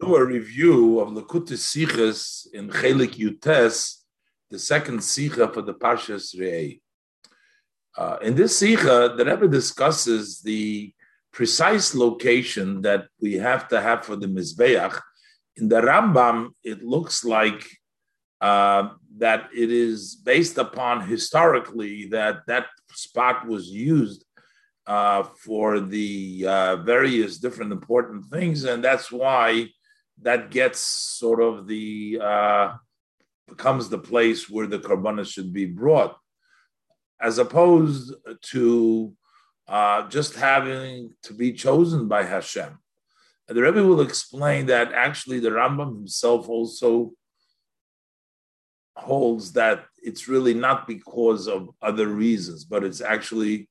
do a review of Lakut Sichas in Chelik Yutes, the second Sicha for the Parshas Re'eh. Uh, in this Sicha, the Rebbe discusses the precise location that we have to have for the Mizbeach. In the Rambam, it looks like uh, that it is based upon historically that that spot was used uh, for the uh, various different important things, and that's why that gets sort of the uh, becomes the place where the korbanos should be brought, as opposed to uh, just having to be chosen by Hashem. And the Rebbe will explain that actually the Rambam himself also holds that it's really not because of other reasons, but it's actually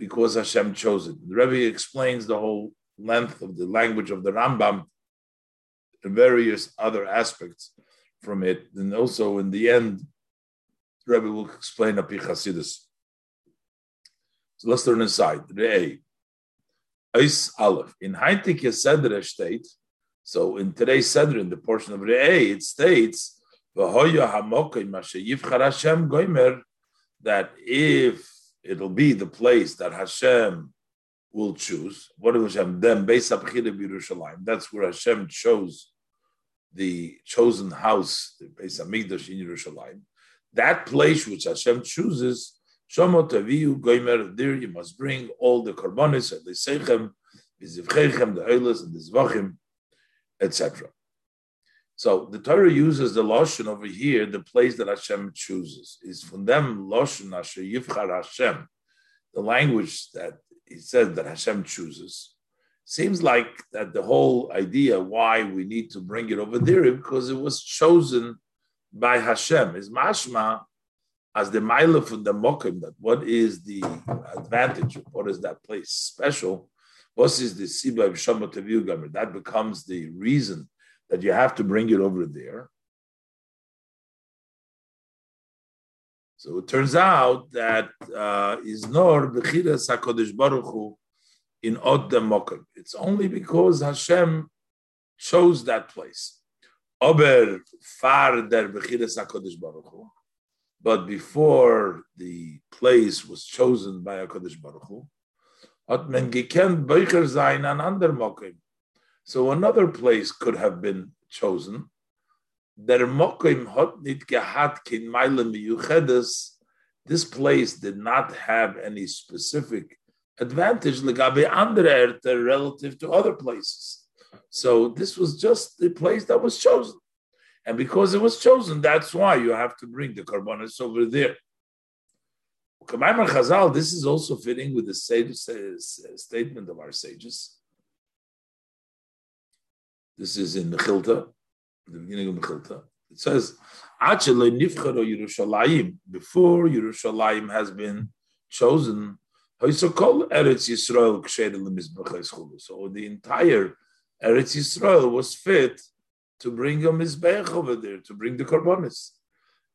because Hashem chose it. The Rebbe explains the whole length of the language of the Rambam and various other aspects from it. And also in the end, the Rebbe will explain Api Chasidus. So let's turn aside. Re'eh. Eis Aleph. In Heintik Sedre state, so in today's Sedre, in the portion of Re'eh, it states, that if it'll be the place that Hashem will choose. What is Hashem? Then Beis Yerushalayim. That's where Hashem chose the chosen house, the Beis Hamikdash in Yerushalayim. That place which Hashem chooses, Shomot Aviyu Goimer. There you must bring all the korbanos, the seichem, the zivchechem, the oilas, and the zvachim, etc. So the Torah uses the lashon over here, the place that Hashem chooses is from them lashon asher yivchar Hashem, the language that he says that Hashem chooses. Seems like that the whole idea why we need to bring it over there because it was chosen by Hashem is mashma as the mile from the mokim that what is the advantage of what is that place special? What is the siba of That becomes the reason that you have to bring it over there. So it turns out that uh, is nor b'chiras Hakadosh Baruch Hu in Od Mokim. It's only because Hashem chose that place. Ober far der b'chiras Hakadosh Baruch Hu. But before the place was chosen by Hakadosh Baruch Hu, hat men gekent Beicher an ander Mokim. So another place could have been chosen. This place did not have any specific advantage relative to other places. So this was just the place that was chosen. And because it was chosen, that's why you have to bring the korbanos over there. This is also fitting with the statement of our sages. This is in Mechilta, the beginning of Mechilta. It says, Yerushalayim, before Yerushalayim has been chosen, so the entire Eretz Yisrael was fit to bring a Mizbeach over there, to bring the Karbonis.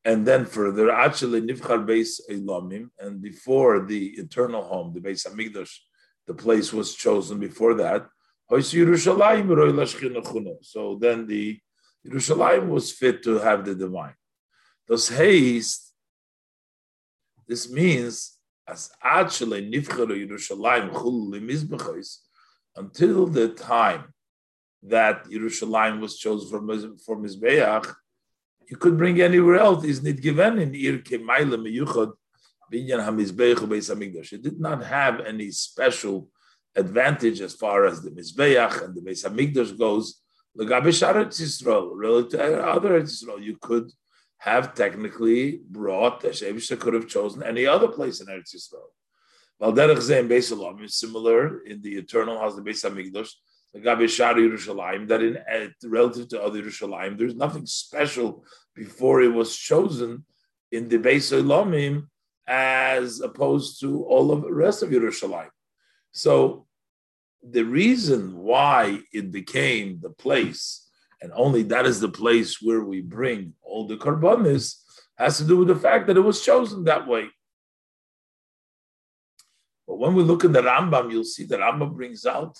And then further, actually, Nifchar Beis Elamim, and before the eternal home, the Beis Hamikdash, the place was chosen before that, so then the Yerushalayim was fit to have the divine. Thus haste, this means as actually nifcharu Yerushalayim chul until the time that Yerushalayim was chosen for for Mizbeach, you could bring anywhere else. Is not given in Ir Kemaila Meyuchad Binyan Hamizbeach Beis. It did not have any special advantage as far as the Mizbeach and the Beis Hamikdash goes. Relative to other Yisrael, you could have technically brought the Shevisha could have chosen any other place in Eretz Yisrael. Valderech Zeh Beis Elam is similar in the eternal house, the Beis Hamikdash. Yerushalayim, that in relative to other Yerushalayim, there's nothing special before it was chosen in the Beis Elamim as opposed to all of the rest of Yerushalayim. So the reason why it became the place, and only that is the place where we bring all the karbanis, has to do with the fact that it was chosen that way. But when we look at the Rambam, you'll see that Rambam brings out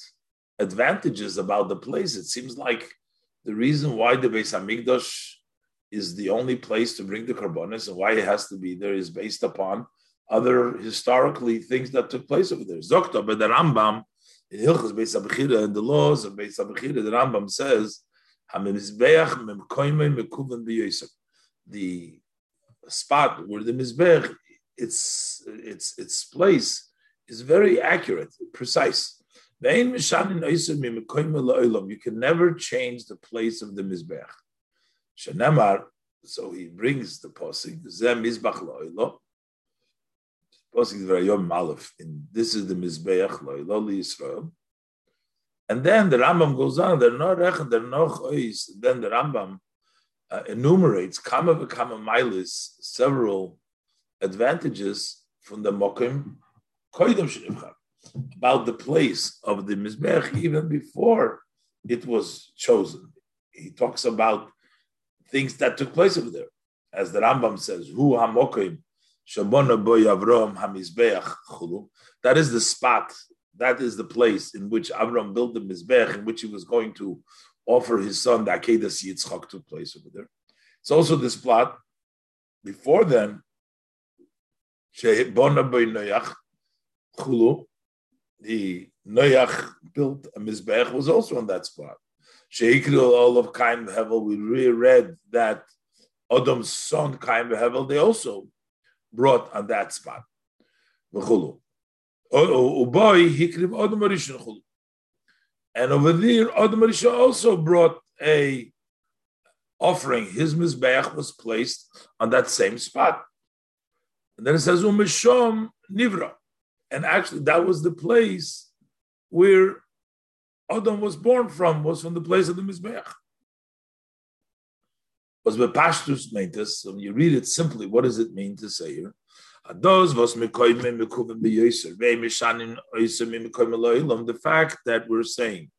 advantages about the place. It seems like the reason why the Beis Hamikdash is the only place to bring the karbonis and why it has to be there is based upon other historically things that took place over there. Zokta, but the Rambam in Hilchas Beis Abchira and the laws of Beis Abchira, the Rambam says, the spot where the mizbech, its its its place is very accurate, precise. You can never change the place of the mizbech. So he brings the lo'ilo. Malef. This is the mizbech lo'ilo Israel. And then the Rambam goes on. They're not rech, they're Then the Rambam uh, enumerates kama milis several advantages from the mokim shenivchar about the place of the mizbech even before it was chosen. He talks about things that took place over there, as the Rambam says, "Hu hamokim shabona boy Avram hamizbeach chulu." That is the spot. That is the place in which Avram built the mizbech, in which he was going to offer his son the Akedah Yitzchak took place over there. It's also this plot. Before then, the Noach built a mizbech was also on that spot. Sheikru all of Kaim Hevel, we reread that Adam's son Kaim Hevel, they also brought on that spot. And over there, Adam Rishon also brought a offering. His mizbeach was placed on that same spot. And then it says Umishom Nivra. And actually, that was the place where Adam was born from, was from the place of the Mizbeach. Was bepashtus meintes, so when you read it simply, what does it mean to say here? The fact that we're saying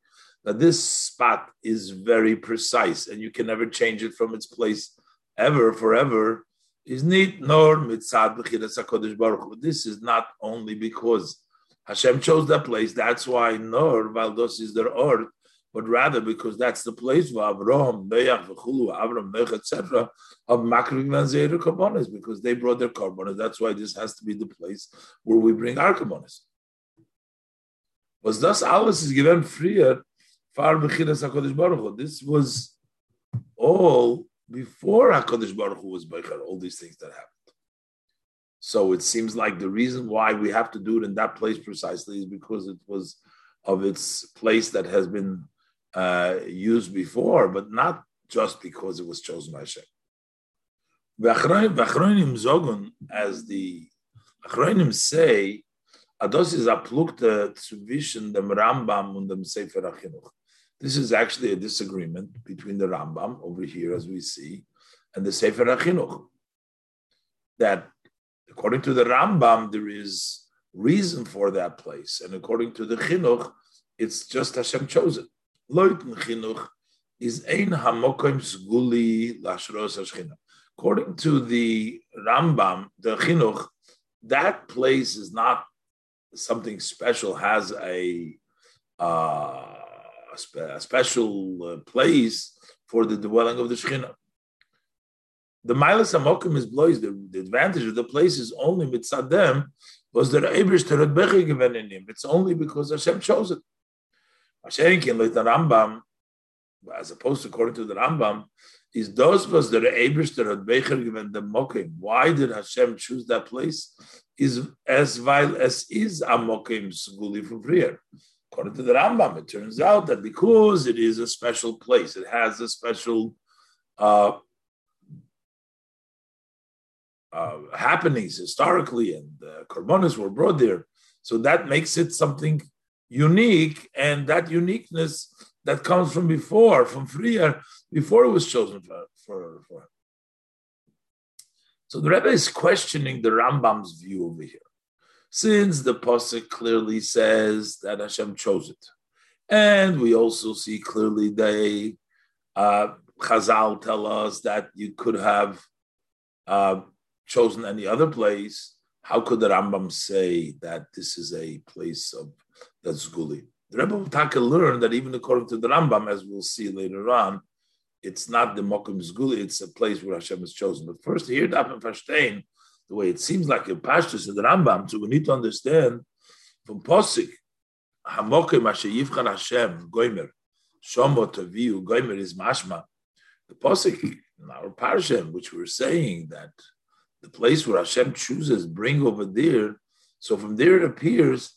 that this spot is very precise and you can never change it from its place ever, forever, is neat nor mitzad This is not only because Hashem chose that place. That's why Nor Valdos is their ort, but rather because that's the place of Avraham, Noach, V'chulu, Avram, Noach, etc. of Makrik Vanzeir Karbonis, because they brought their Karbonis. That's why this has to be the place where we bring our Karbonis. Was thus alles is given freer far Bechinas HaKadosh Baruch Hu. This was all before HaKadosh Baruch Hu was Beichar, all these things that happened. So it seems like the reason why we have to do it in that place precisely is because it was of its place that has been uh, used before, but not just because it was chosen by Hashem. As the Achronim say, Ados is zwischen dem Rambam und dem Sefer HaChinuch. This is actually a disagreement between the Rambam over here, as we see, and the Sefer HaChinuch. That According to the Rambam, there is reason for that place, and according to the Chinuch, it's just Hashem chosen. Loitin Chinuch is ein hamokim sguli lashros hashchina. According to the Rambam, the Chinuch, that place is not something special, has a, uh, a, spe- a special uh, place for the dwelling of the Shekhinah the Milas Amokim is blows. The, the advantage of the place is only mitzadem was the Eibrish Terod given in him. It's only because Hashem chose it. The Rambam, as opposed to according to the Rambam, is those was the that had Becher given the Mokim. Why did Hashem choose that place? Is as vile as is Amokim Sguli from Frier. According to the Rambam, it turns out that because it is a special place, it has a special uh, uh, happenings historically, and uh, korbanos were brought there. So that makes it something unique, and that uniqueness that comes from before, from Freer, before it was chosen for, for, for. So the Rebbe is questioning the Rambam's view over here, since the pasuk clearly says that Hashem chose it, and we also see clearly they uh, Chazal tell us that you could have uh, chosen any other place, how could the Rambam say that this is a place of that's guli? The Rebbe Taka learned that even according to the Rambam, as we'll see later on, it's not the Mokum Zguli, it's a place where Hashem is chosen. But first, here, Dafim Verstehen, the way it seems like in Pashtus in the Rambam, so we need to understand from Posik, Hamokim Asher Yivchan Hashem, Goimer, Shomo Taviu, Goimer is Mashma. The Posik in our Parshem, which we're saying that the place where Hashem chooses, bring over there. So from there it appears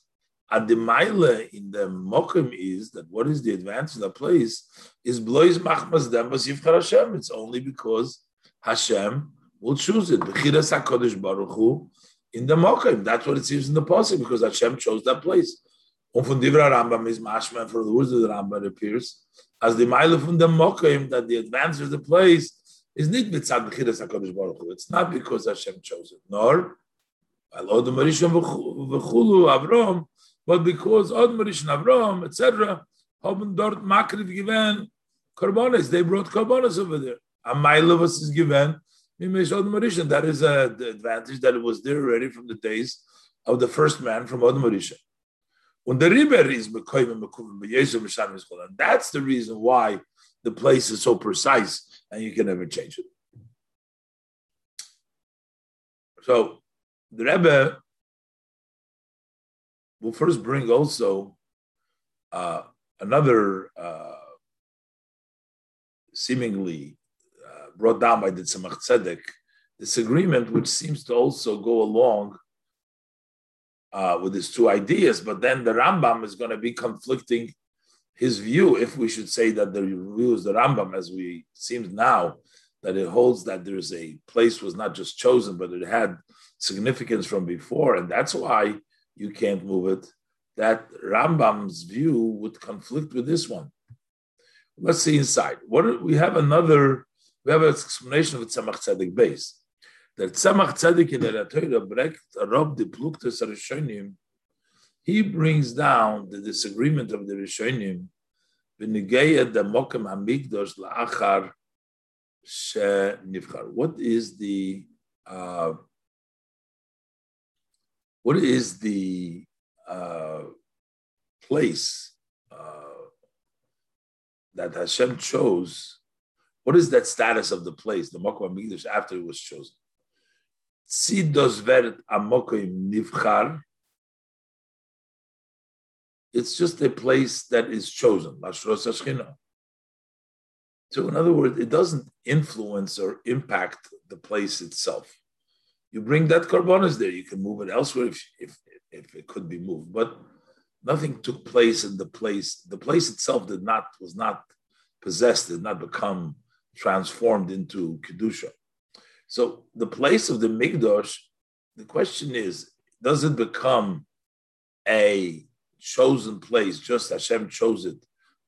Adimaila in the Mokim is that what is the advantage of the place is blois machmas demas yivchar Hashem. It's only because Hashem will choose it. Bechiras Hakadosh Baruch Hu in the Mokim. That's what it seems in the pasuk because Hashem chose that place. Und von Divra Rambam is mashma for the words of the Rambam appears as the Maila from the Mokim that the advantage of the place is not mitzad bechiras Hakadosh Baruch Hu. It's not because Hashem chose it, nor. Alodom Rishon v'chulu Avram but because Admarish and Avram, etc., haben dort Makriv given Karbonis. They brought Karbonis over there. A Mailavas is given Mimish Admarish, and that is a, the advantage that it was there already from the days of the first man from Admarish. When the river is and that's the reason why the place is so precise and you can never change it. So the Rebbe we'll first bring also uh, another uh, seemingly uh, brought down by the Tzemach Tzedek disagreement, which seems to also go along uh, with his two ideas, but then the Rambam is going to be conflicting his view, if we should say that the view is the Rambam, as we seems now, that it holds that there's a place was not just chosen, but it had significance from before, and that's why you can't move it. That Rambam's view would conflict with this one. Let's see inside. What we have another, we have an explanation of Tzemach Tzedek base. That Tzemach Tzedek in the Torah brecht rob the pluktes Rishonim. He brings down the disagreement of the Rishonim. V'nigeya the mokem hamigdosh la'achar she nivchar. What is the uh, what is the uh, place uh, that Hashem chose? What is that status of the place, the Mokum Hamikdash, after it was chosen? It's just a place that is chosen. So, in other words, it doesn't influence or impact the place itself you bring that korbanos there. You can move it elsewhere if, if, if it could be moved. But nothing took place in the place. The place itself did not was not possessed, did not become transformed into kedusha. So the place of the migdosh, the question is, does it become a chosen place? Just Hashem chose it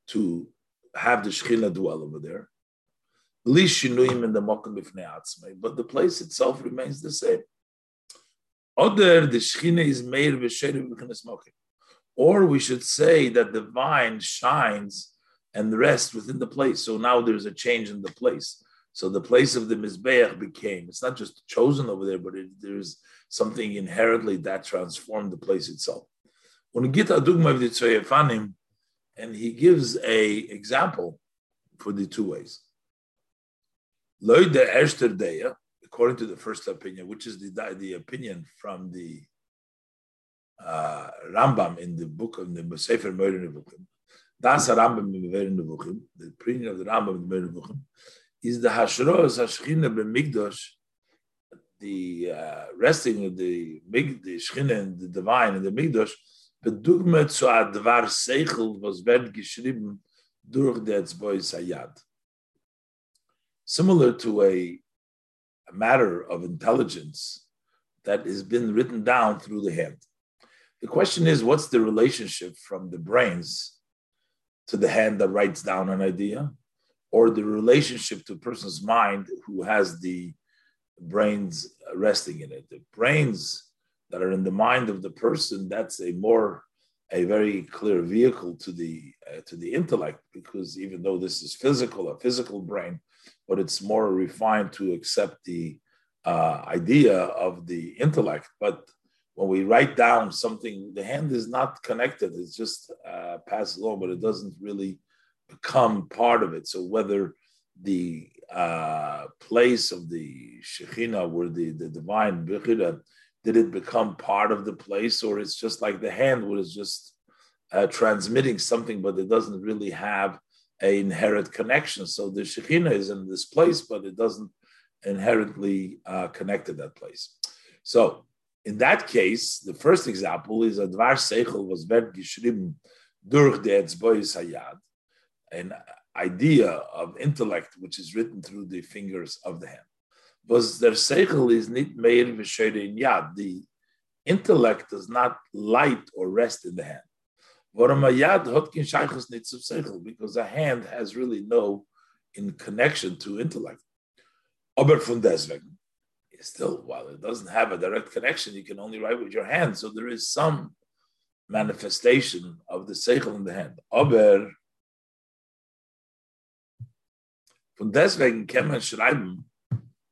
to have the Shekhinah dwell over there, but the place itself remains the same. Other the Shechina is made with of smoke. Or we should say that the vine shines and rests within the place. So now there's a change in the place. So the place of the Mizbeach became, it's not just chosen over there, but it, there's something inherently that transformed the place itself. When we get Adugma of the and he gives a example for the two ways according to the first opinion, which is the, the opinion from the uh, Rambam in the book of the Sefer Meir Nevuchim, Das Rambam in Meir Nevuchim, the opinion of the Rambam in Meir Nevuchim, is the Hashros Hashchina b'Migdosh, the uh, resting of the the Shchina and the divine in the Migdosh, bedugme zu advar Seichel, was wird geschrieben durch der Etzboi Sayad similar to a, a matter of intelligence that has been written down through the hand. The question is, what's the relationship from the brains to the hand that writes down an idea, or the relationship to a person's mind who has the brains resting in it? The brains that are in the mind of the person, that's a more a very clear vehicle to the uh, to the intellect because even though this is physical, a physical brain, but it's more refined to accept the uh, idea of the intellect. But when we write down something, the hand is not connected; it's just uh, passed along, but it doesn't really become part of it. So whether the uh, place of the Shekhinah, where the, the divine Bechira, did it become part of the place, or it's just like the hand, where it's just uh, transmitting something, but it doesn't really have an inherent connection. So the Shekhinah is in this place, but it doesn't inherently uh, connect to that place. So in that case, the first example is Advar Seichel was Ver Gishrim durch the Etzbois Hayad, an idea of intellect which is written through the fingers of the hand. Was their Seichel is nit meir in Yad. The intellect does not light or rest in the hand. Because a hand has really no in connection to intellect. Aber von deswegen, still, while it doesn't have a direct connection, you can only write with your hand. So there is some manifestation of the seichel in the hand. Aber von deswegen kann man schreiben,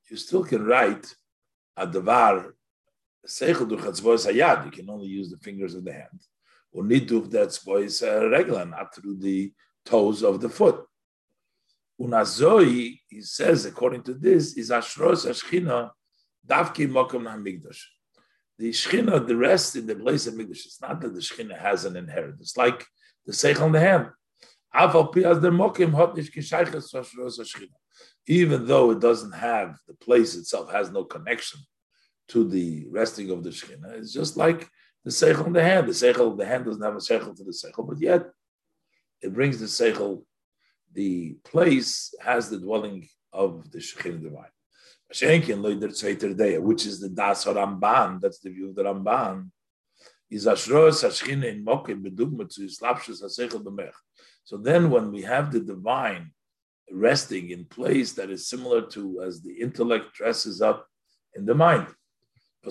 you still can write a devar seichel durch hatzvois hayad. You can only use the fingers of the hand. Or niduv that's voice uh, regular, not through the toes of the foot. Unazoi, he says, according to this, is Ashros Ashchina Davki Mokum Hamigdash. The Shechina, the rest in the place of Migdash. It's not that the Shechina has an inheritance. Like the Seich on the hand. Even though it doesn't have, the place itself has no connection to the resting of the Shechina. It's just like the Seichel on the hand. The Seichel of the hand doesn't have a Seichel to the Seichel, but yet it brings the Seichel the place has the dwelling of the Shekhin divine. Which is the Das Ramban, that's the view of the Ramban. Is Ashros Hashchina in Mokim bedugma to Islapshus Hasechel B'mech. So then, when we have the divine resting in place that is similar to as the intellect dresses up in the mind. Though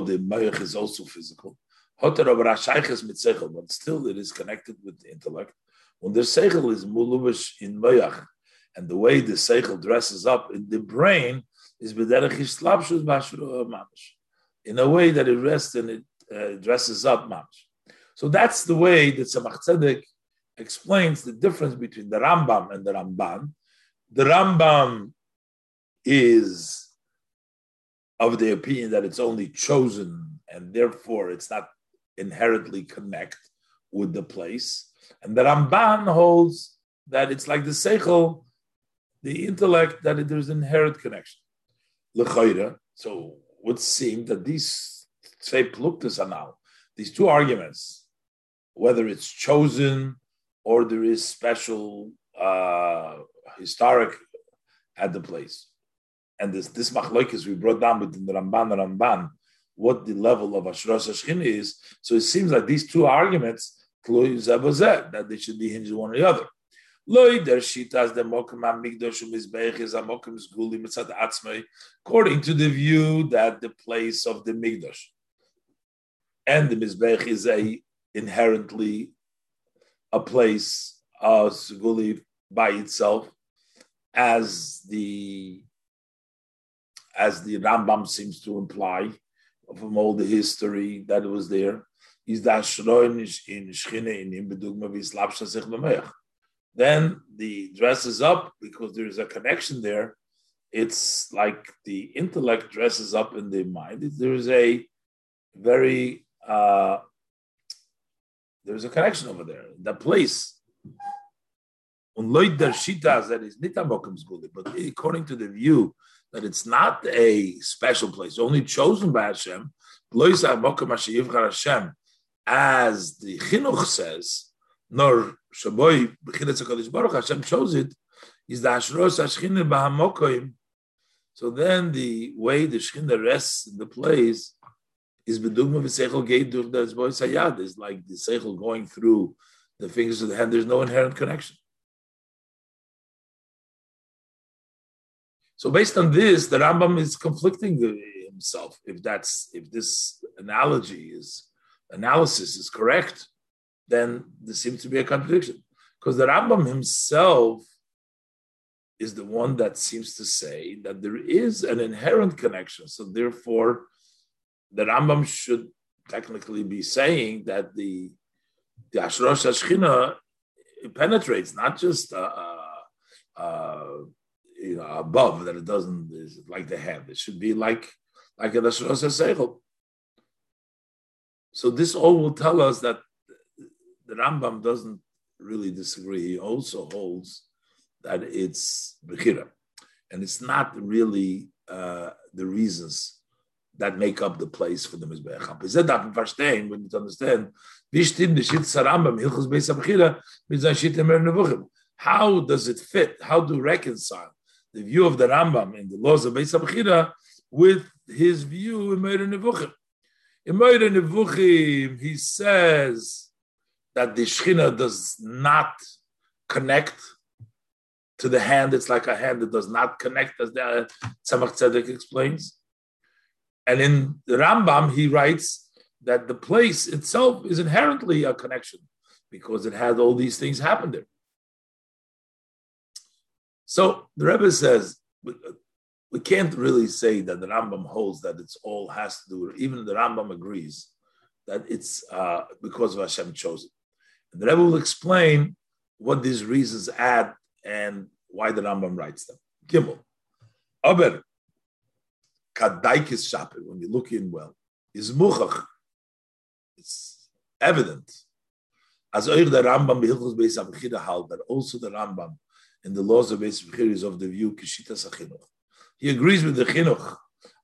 the mayach is also physical, but still it is connected with the intellect. When the seichel is muluvish in mayach, and the way the seichel dresses up in the brain is in a way that it rests and it uh, dresses up mamash. So that's the way that Tzemach Tzedek explains the difference between the Rambam and the Ramban. The Rambam is of the opinion that it's only chosen and therefore it's not inherently connect with the place. And the Ramban holds that it's like the Seichel, the intellect, that there's inherent connection. So would seem that these say pluktas are now, these two arguments, whether it's chosen or there is special uh, historic at the place. And this this machlokes we brought down within the Ramban and Ramban what the level of Ashras Hashchina is. So it seems like these two arguments, that they should be hinged one or the other. According to the view that the place of the Migdash and the Mizbech is a inherently a place of Sguli by itself, as the as the Rambam seems to imply, from all the history that was there, is that in Shchine in. Then the dresses up because there is a connection there. It's like the intellect dresses up in the mind. There is a very uh, there's a connection over there. The place. But according to the view that it's not a special place, only chosen by Hashem. As the Chinuch says, nor Shaboy Baruch Hashem chose it, is the Ashros Bahamokoim. So then the way the Shechina rests in the place is bedugma v'seichel gate durch das boy sayad is like the seichel going through the fingers of the hand. There's no inherent connection. So based on this, the Rambam is conflicting himself. If that's if this analogy is analysis is correct, then there seems to be a contradiction because the Rambam himself is the one that seems to say that there is an inherent connection. So therefore, the Rambam should technically be saying that the the Ashrosh Ashchina penetrates not just uh, uh, uh, you know above that it doesn't is like the head. It should be like like Ashrosh Seichel. So this all will tell us that the Rambam doesn't really disagree. He also holds that it's Bechira. And it's not really uh, the reasons that make up the place for the Mizbeach. Verstehen, we need to understand. How does it fit? How do you reconcile the view of the Rambam in the laws of Beis HaBechira with his view in Moreh Nevuchim? In Moreh Nevuchim, he says that the Shechina does not connect to the hand. It's like a hand that does not connect, as the uh, Tzemach Tzedek explains. And in the Rambam, he writes that the place itself is inherently a connection because it had all these things happen there. So the Rebbe says we, can't really say that the Rambam holds that it's all has to do. Even the Rambam agrees that it's uh, because of Hashem chosen. And the Rebbe will explain what these reasons add and why the Rambam writes them. Gimel. Aber Kadaikis Shapir, when you look in well, is Muchach. It's evident. As the Rambam that also the Rambam in the laws of Beis is of the view Kishita Sachinuch. He agrees with the Chinuch.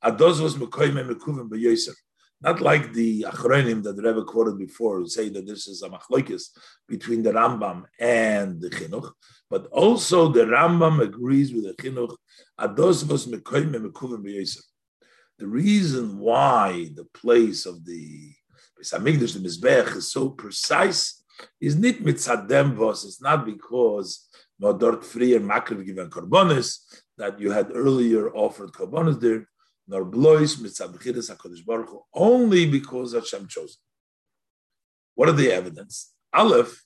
Adoz was Mekoyme Mekuvim Beyoser. Not like the Achronim that the Rebbe quoted before, who say that this is a machlokes between the Rambam and the Chinuch, but also the Rambam agrees with the Chinuch. Ados was mekoyim mekuvim beyeser. The reason why the place of the Besamigdash, the Mizbech, is so precise is not mitzadem. It's not because no dort frier makriv given korbonis that you had earlier offered korbonis there nor blois mitzadchiris HaKadosh Baruch Hu, only because Hashem chose it. What are the evidence? Aleph,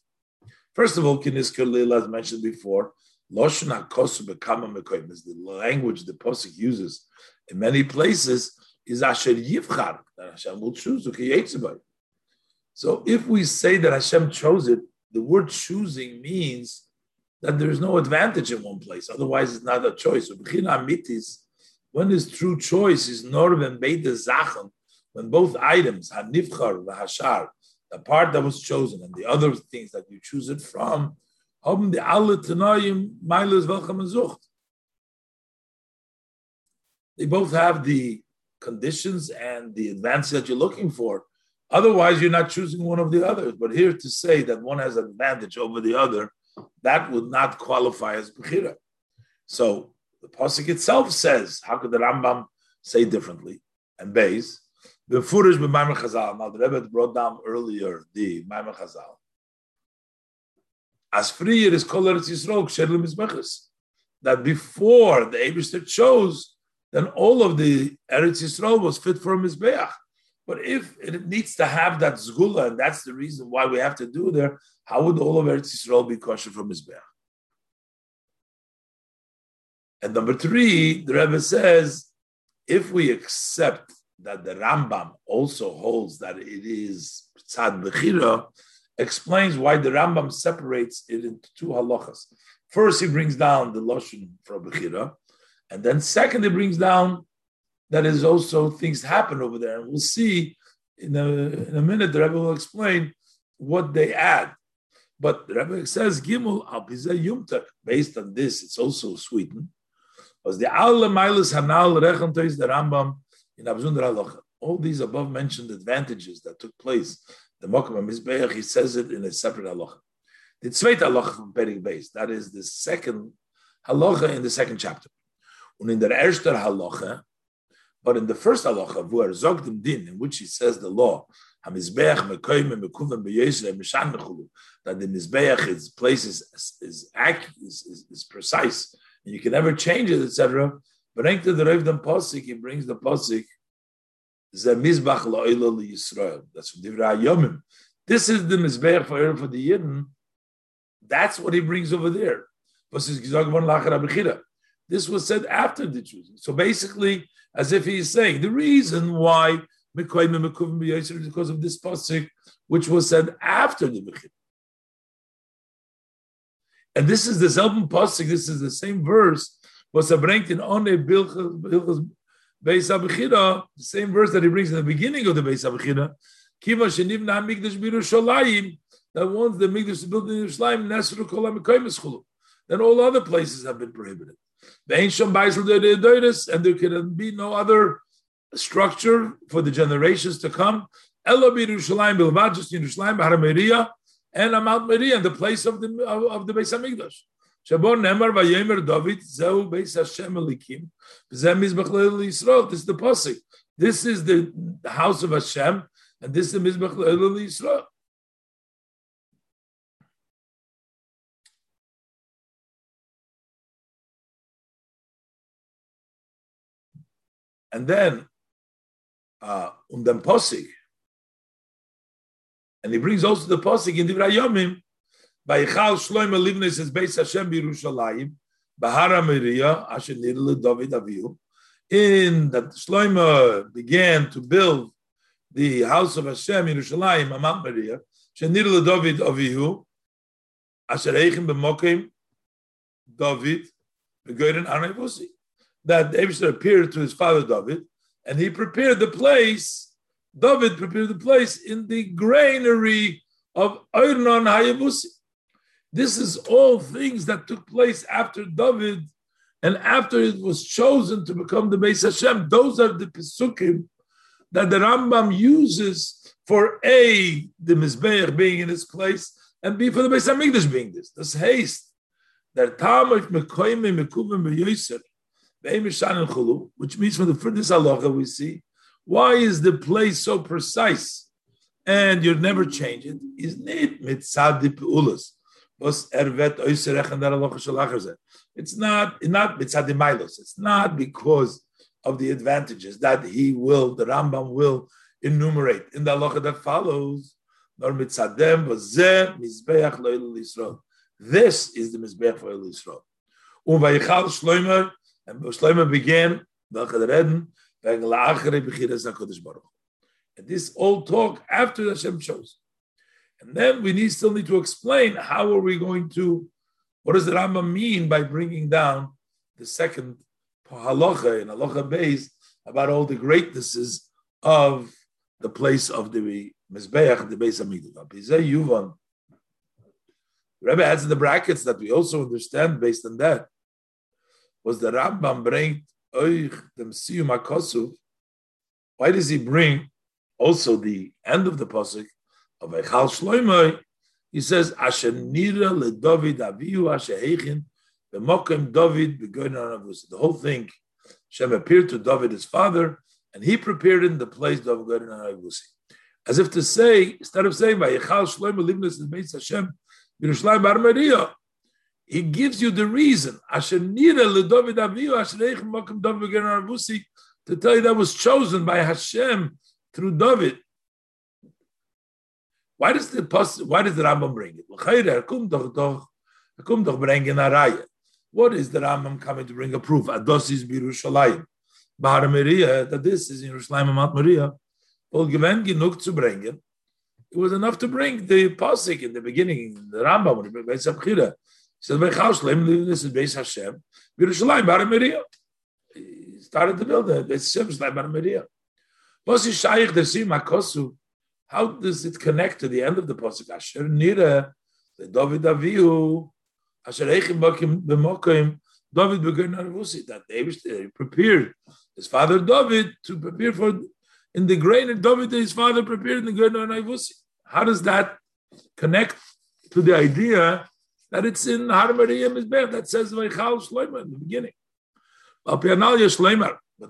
first of all, Kinisker Lila, as mentioned before, Loshen HaKosu Bekama Mekoim is the language the Posik uses in many places, is Asher Yivchar, that Hashem will choose, to so if we say that Hashem chose it, the word choosing means that there is no advantage in one place. Otherwise, it's not a choice. When his true choice is Norven Beide Zachen, when both items, Hanifchar, Hashar, the part that was chosen and the other things that you choose it from. They both have the conditions and the advantage that you're looking for. Otherwise, you're not choosing one of the others. But here to say that one has advantage over the other, that would not qualify as Bechira. So the pasuk itself says, how could the Rambam say differently? And base the furish Maimon Chazal. Now the Rebbe brought down earlier the Maimon Chazal. As free it is called Eretz Yisrael Ksherim Mizbeches. That before the Abishter chose, then all of the Eretz Yisrael was fit for a Mizbeach. But if it needs to have that zgula, and that's the reason why we have to do there, how would all of Eretz Yisrael be kosher from Mizbeach? And number three, the Rebbe says, if we accept that the Rambam also holds that it is Tzad Bechira, explains why the Rambam separates it into two halachas. First, he brings down the Lashon for Bechira, and then second, he brings down that is also things happen over there. And we'll see in a, in a minute, the Rebbe will explain what they add. But the Rebbe says, Gimel al Yumtak. Based on this, it's also sweetened hmm? was the alle Meiles Hanal Rechentois the Rambam in Abzundra Halacha. All these above mentioned advantages that took place, the Mokum Mizbeach, he says it in a separate halacha. The zweite halacha from Perik Beis, that is the second halacha in the second chapter. And in the erster halacha, but in the first halacha, wo er sagt im Din, in which he says the law, HaMizbeach mekoyim mekuvim b'yesre mishan mechulu, that the Mizbeach, its place is, is, is, is, is precise, and you can never change it, etc. But to the Rav Pasik, he brings the Pasik, Zemizbach la'ila Yisrael. That's from Divrei Yomim. This is the Mizbeach for, for the Yidden. That's what he brings over there. This was said after the choosing. So basically, as if he's saying, the reason why Mikwaimbiyas is because of this pasuk, which was said after the Bechira. And this is the Zelben pasuk. This is the same verse was bringt in One Bilchas Beis Abechira, the same verse that he brings in the beginning of the Beis Abechira. Kiva shenivna Hamikdash Birushalayim. That once the Mikdash is built in Yerushalayim, Nesru Kol HaMekayim Then all other places have been prohibited. The ancient Beisel and there can be no other structure for the generations to come. Elo Birushalayim Bilvad, just Yerushalayim, Harameriya, and Mount Meriah, the place of the of, of the Beis Hamikdash. Shabon Nemar Vayemer David Zeu Beis Hashem Elikim Zem Mizbach Yisrael. This is the pasuk. This is the house of Hashem, and this is the Mizbach Yisrael. And then, uh, Posig, and he brings also the Posig in Divrei Yomim, Vayichal Shloim Livnes is Beis Hashem Yerushalayim, Bahara Miriya, Asher Nidle David Avihu. In that Shloim began to build the house of Hashem in Yerushalayim, Mount Miriya, Shenidle David Avihu, Asher Eichim B'Mokim David, Begoyden Arnevusi. That David appeared to his father David, and he prepared the place. David prepared the place in the granary of Oirnon Hayavusi. This is all things that took place after David and after it was chosen to become the Beis Hashem. Those are the Pesukim that the Rambam uses for A, the Mizbeach being in this place, and B, for the Beis HaMikdash being this. This haste. That Tamach Mekoime Mekuvim Which means from the first halacha we see, why is the place so precise and you never change it? Is nit mitzad It's not not. It's not because of the advantages that he will, the Rambam will enumerate in the halacha that follows. Nor mitzadem mizbeach. This is the mizbeach for Yisrael. Um shloimer and shloimer began. And this all talk after the Hashem chose. And then we need still need to explain how are we going to, what does the Rambam mean by bringing down the second halacha in halacha base about all the greatnesses of the place of the Mizbeach, the base. The Rebbe adds in the brackets that we also understand based on that was the Rambam bring Oich dem Siyum HaKosuv. Why does he bring also the end of the pasuk of Echal Shloimoi, he says, Asher Nira le David Avihu Asher Heichin B'mokem David B'goyin The whole thing, Shem appeared to David his father, and he prepared in the place of Goyin Anavusi. As if to say, instead of saying, by Vayechal Shloimoi Livnus is Beis Hashem Yerushalayim Bar Maria, he gives you the reason, Asher Nira le David Avihu Asher to tell you that was chosen by Hashem through David why does the why does the Rambam bring it? What is the Rambam coming to bring a proof? Ados is Birushalayim. Bahar Maria, that this is in Yerushalayim and Mount Maria. Well, given genug to bring it, it was enough to bring the pasuk in the beginning, the Rambam, when he Beis Abchira. He said, this is Beis Hashem, Yerushalayim, Bahar Maria. He started to build it, Beis Hashem, Yerushalayim, Bahar Maria. Is Shaykh, the Sim, Akosu, how does it connect to the end of the pasuk? Asher nira the David Avihu Asher Eichim Bakim B'Mokim David Begun Arvusi that David prepared his father David to prepare for in the grain and David his father prepared in the grain of How does that connect to the idea that it's in Har Maria that says Vaychal Shloimah in the beginning? But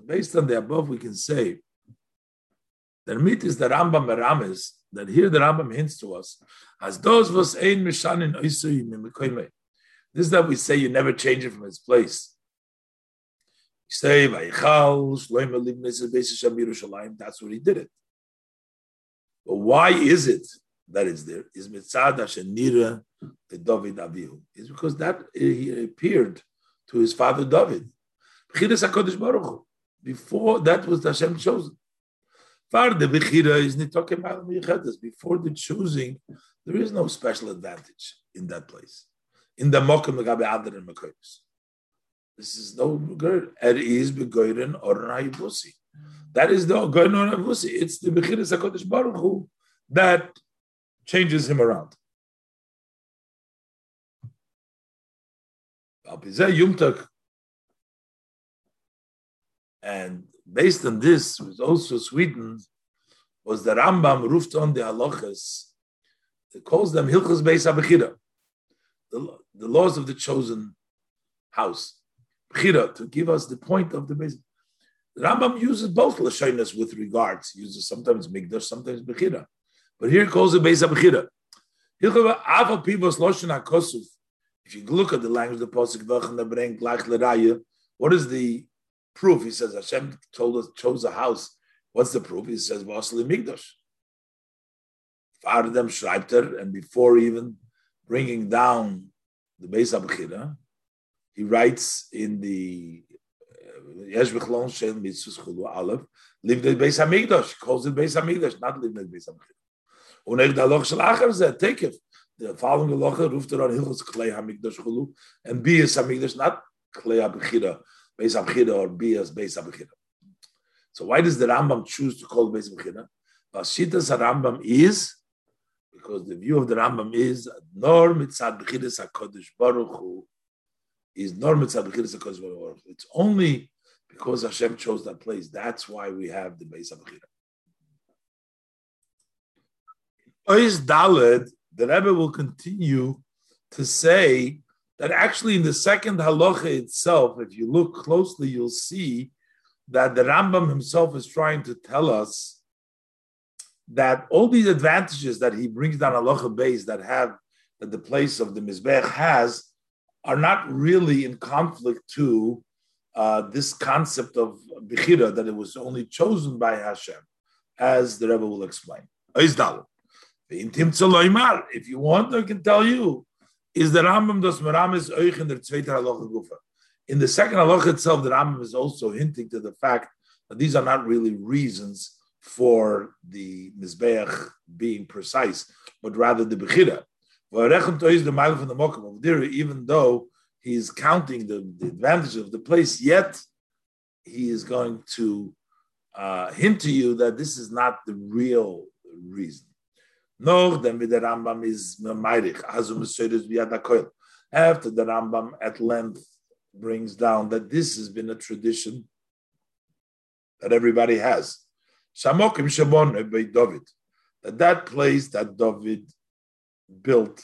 based on the above, we can say the mit is the Rambam Merames, that here the Rambam hints to us, as those was ein mishanin oisui This is that we say you never change it from its place. You say, that's what he did it. But why is it that it's there? Is mitzad Shenira the David Avihu? It's because that eh, he appeared to his father David. Before that was the Hashem chosen. Far the Bechira is Nitoke Before the choosing, there is no special advantage in that place. In the Mokim Megabe Adar and. This is no good. It is Begoyren or Hayibusi. That is the Goyren or Hayibusi. It's the Bechira Sakodesh Baruch Hu that changes him around. And based on this, was also sweetened, was the Rambam roofed on the halachas. It calls them Hilchas Beis Abechira, the, the laws of the chosen house. Bechira, to give us the point of the Beis. The Rambam uses both Lashonas with regards. Uses sometimes Migdash, sometimes Bechira. But here it calls it Beis Abechira. If you look at the language of the Pasuk, what is the proof. He says Hashem told us chose a house. What's the proof? He says Vasili Migdosh. Fardem Schreibter, and before even bringing down the Beis Abchira, he writes in the uh, Yesh Bechlon Shel Mitzvus Chulu Aleph, live the Beis Hamikdash. calls it Beis Hamikdash, not live the Beis Hamikdash. Uneg da Loch Shel Acher Zeh, Tekef. The following Loch ruft er on Hilchos Klei Hamikdash Chulu, and B is Hamikdash, not Klei Abchira. Beis Abchida or Bias Beis Abchida. So why does the Rambam choose to call Beis Abchida? Vashitas Rambam is because the view of the Rambam is nor mitzad b'chidas hakodesh baruch hu is nor mitzad b'chidas hakodesh baruch hu. It's only because Hashem chose that place. That's why we have the Beis Abchida. Ois Daled, the Rebbe will continue to say that actually in the second halacha itself, if you look closely, you'll see that the Rambam himself is trying to tell us that all these advantages that he brings down halacha base that have that the place of the mizbech has are not really in conflict to uh, this concept of bichira that it was only chosen by Hashem, as the Rebbe will explain. If you want, I can tell you is the Rambam Meramis euch in Halacha Gufa. In the second Halacha itself, the Rambam is also hinting to the fact that these are not really reasons for the Mizbeach being precise, but rather the Bechira. Even though he is counting the, the advantage of the place, yet he is going to uh, hint to you that this is not the real reason. Noch dem wie der Rambam is meirich, also Mesoides v'yad After the Rambam at length brings down that this has been a tradition that everybody has. Shamokim Shabon David. That that place that David built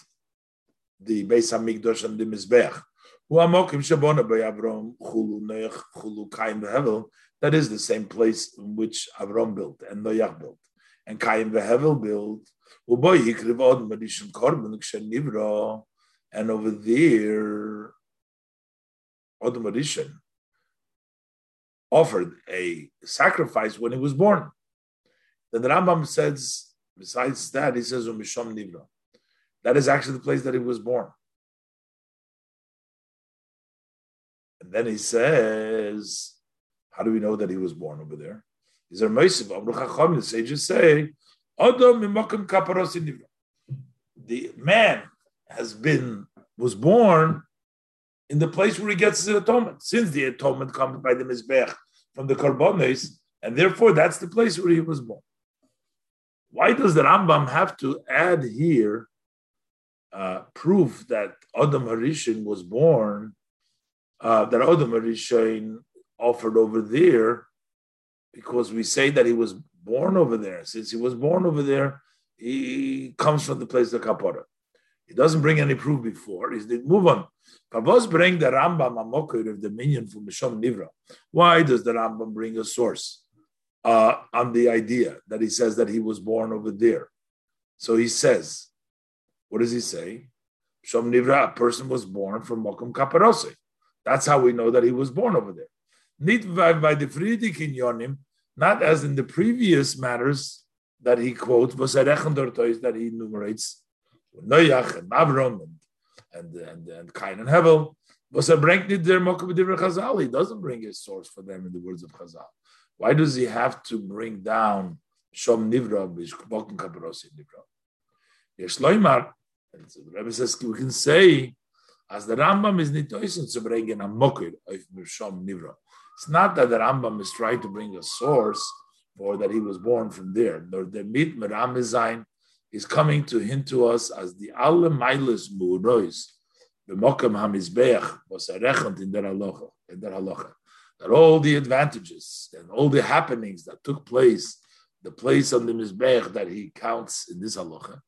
the Beis Hamikdash and the Mizbeach. Huamokim Shabon Avram Chulu Noach Chulu Kaim Hevel. That is the same place in which Avram built and Noach built and Kaim Hevel built and over there, Adam Rishon offered a sacrifice when he was born. Then the Rambam says, besides that, he says, Umisham Nivra. That is actually the place that he was born. And then he says, how do we know that he was born over there? Is there Moisiv? The sages say the man has been was born in the place where he gets his atonement, since the atonement comes by the mizbech from the karbonis, and therefore that's the place where he was born. Why does the Rambam have to add here uh, proof that Adam Harishin was born, uh, that Adam Harishin offered over there, because we say that he was born over there. Since he was born over there, he comes from the place of Kapora. He doesn't bring any proof before. He's the move on. Pavos bring the Rambam Amokir of the minion from Mishom Nivra. Why does the Rambam bring a source uh, on the idea that he says that he was born over there? So he says, what does he say? Shom Nivra, a person was born from Mokum Kaparose. That's how we know that he was born over there. Nit by the Friedrich in Yonim, not as in the previous matters that he quotes, that he enumerates, Noach and Avram and and and, Cain and Hevel. He doesn't bring his source for them in the words of Chazal. Why does he have to bring down Shom Nivra, Bishkbokin Kaparosi Nivra. Yesh Loimar, the Rebbe says, we can say, as the Rambam is nitoisen to bring in a mokir of Shom Nivra. It's not that the Rambam is trying to bring a source or that he was born from there. The mit Meramizain is coming to hint to us as the alle Meiles Murois, the Mokam Hamizbeach, was a rechant in der halacha, in der halacha. That all the advantages and all the happenings that took place, the place on the Mizbeach that he counts in this halacha,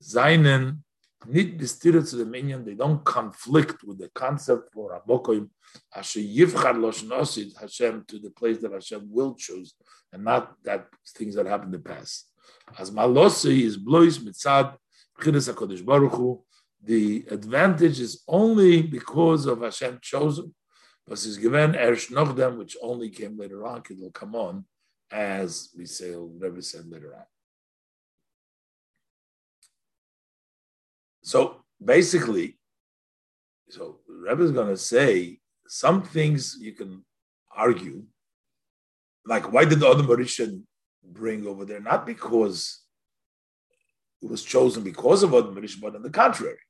Zainen nit bestiert to the minion, they don't conflict with the concept for Abokoim, Asher Yivchar Loshnosid Hashem to the place that Hashem will choose, and not that things that happened in the past. As Malosi is blois mitzad Chidas HaKadosh Baruch Hu, the advantage is only because of Hashem chosen, but is given Ersh Nochdem, which only came later on, it will come on, as we say, Rebbe said later on. So basically, so Rebbe is going to say some things you can argue, like why did the Adam Harishon bring over there? Not because it was chosen because of Adam Harishon, but on the contrary.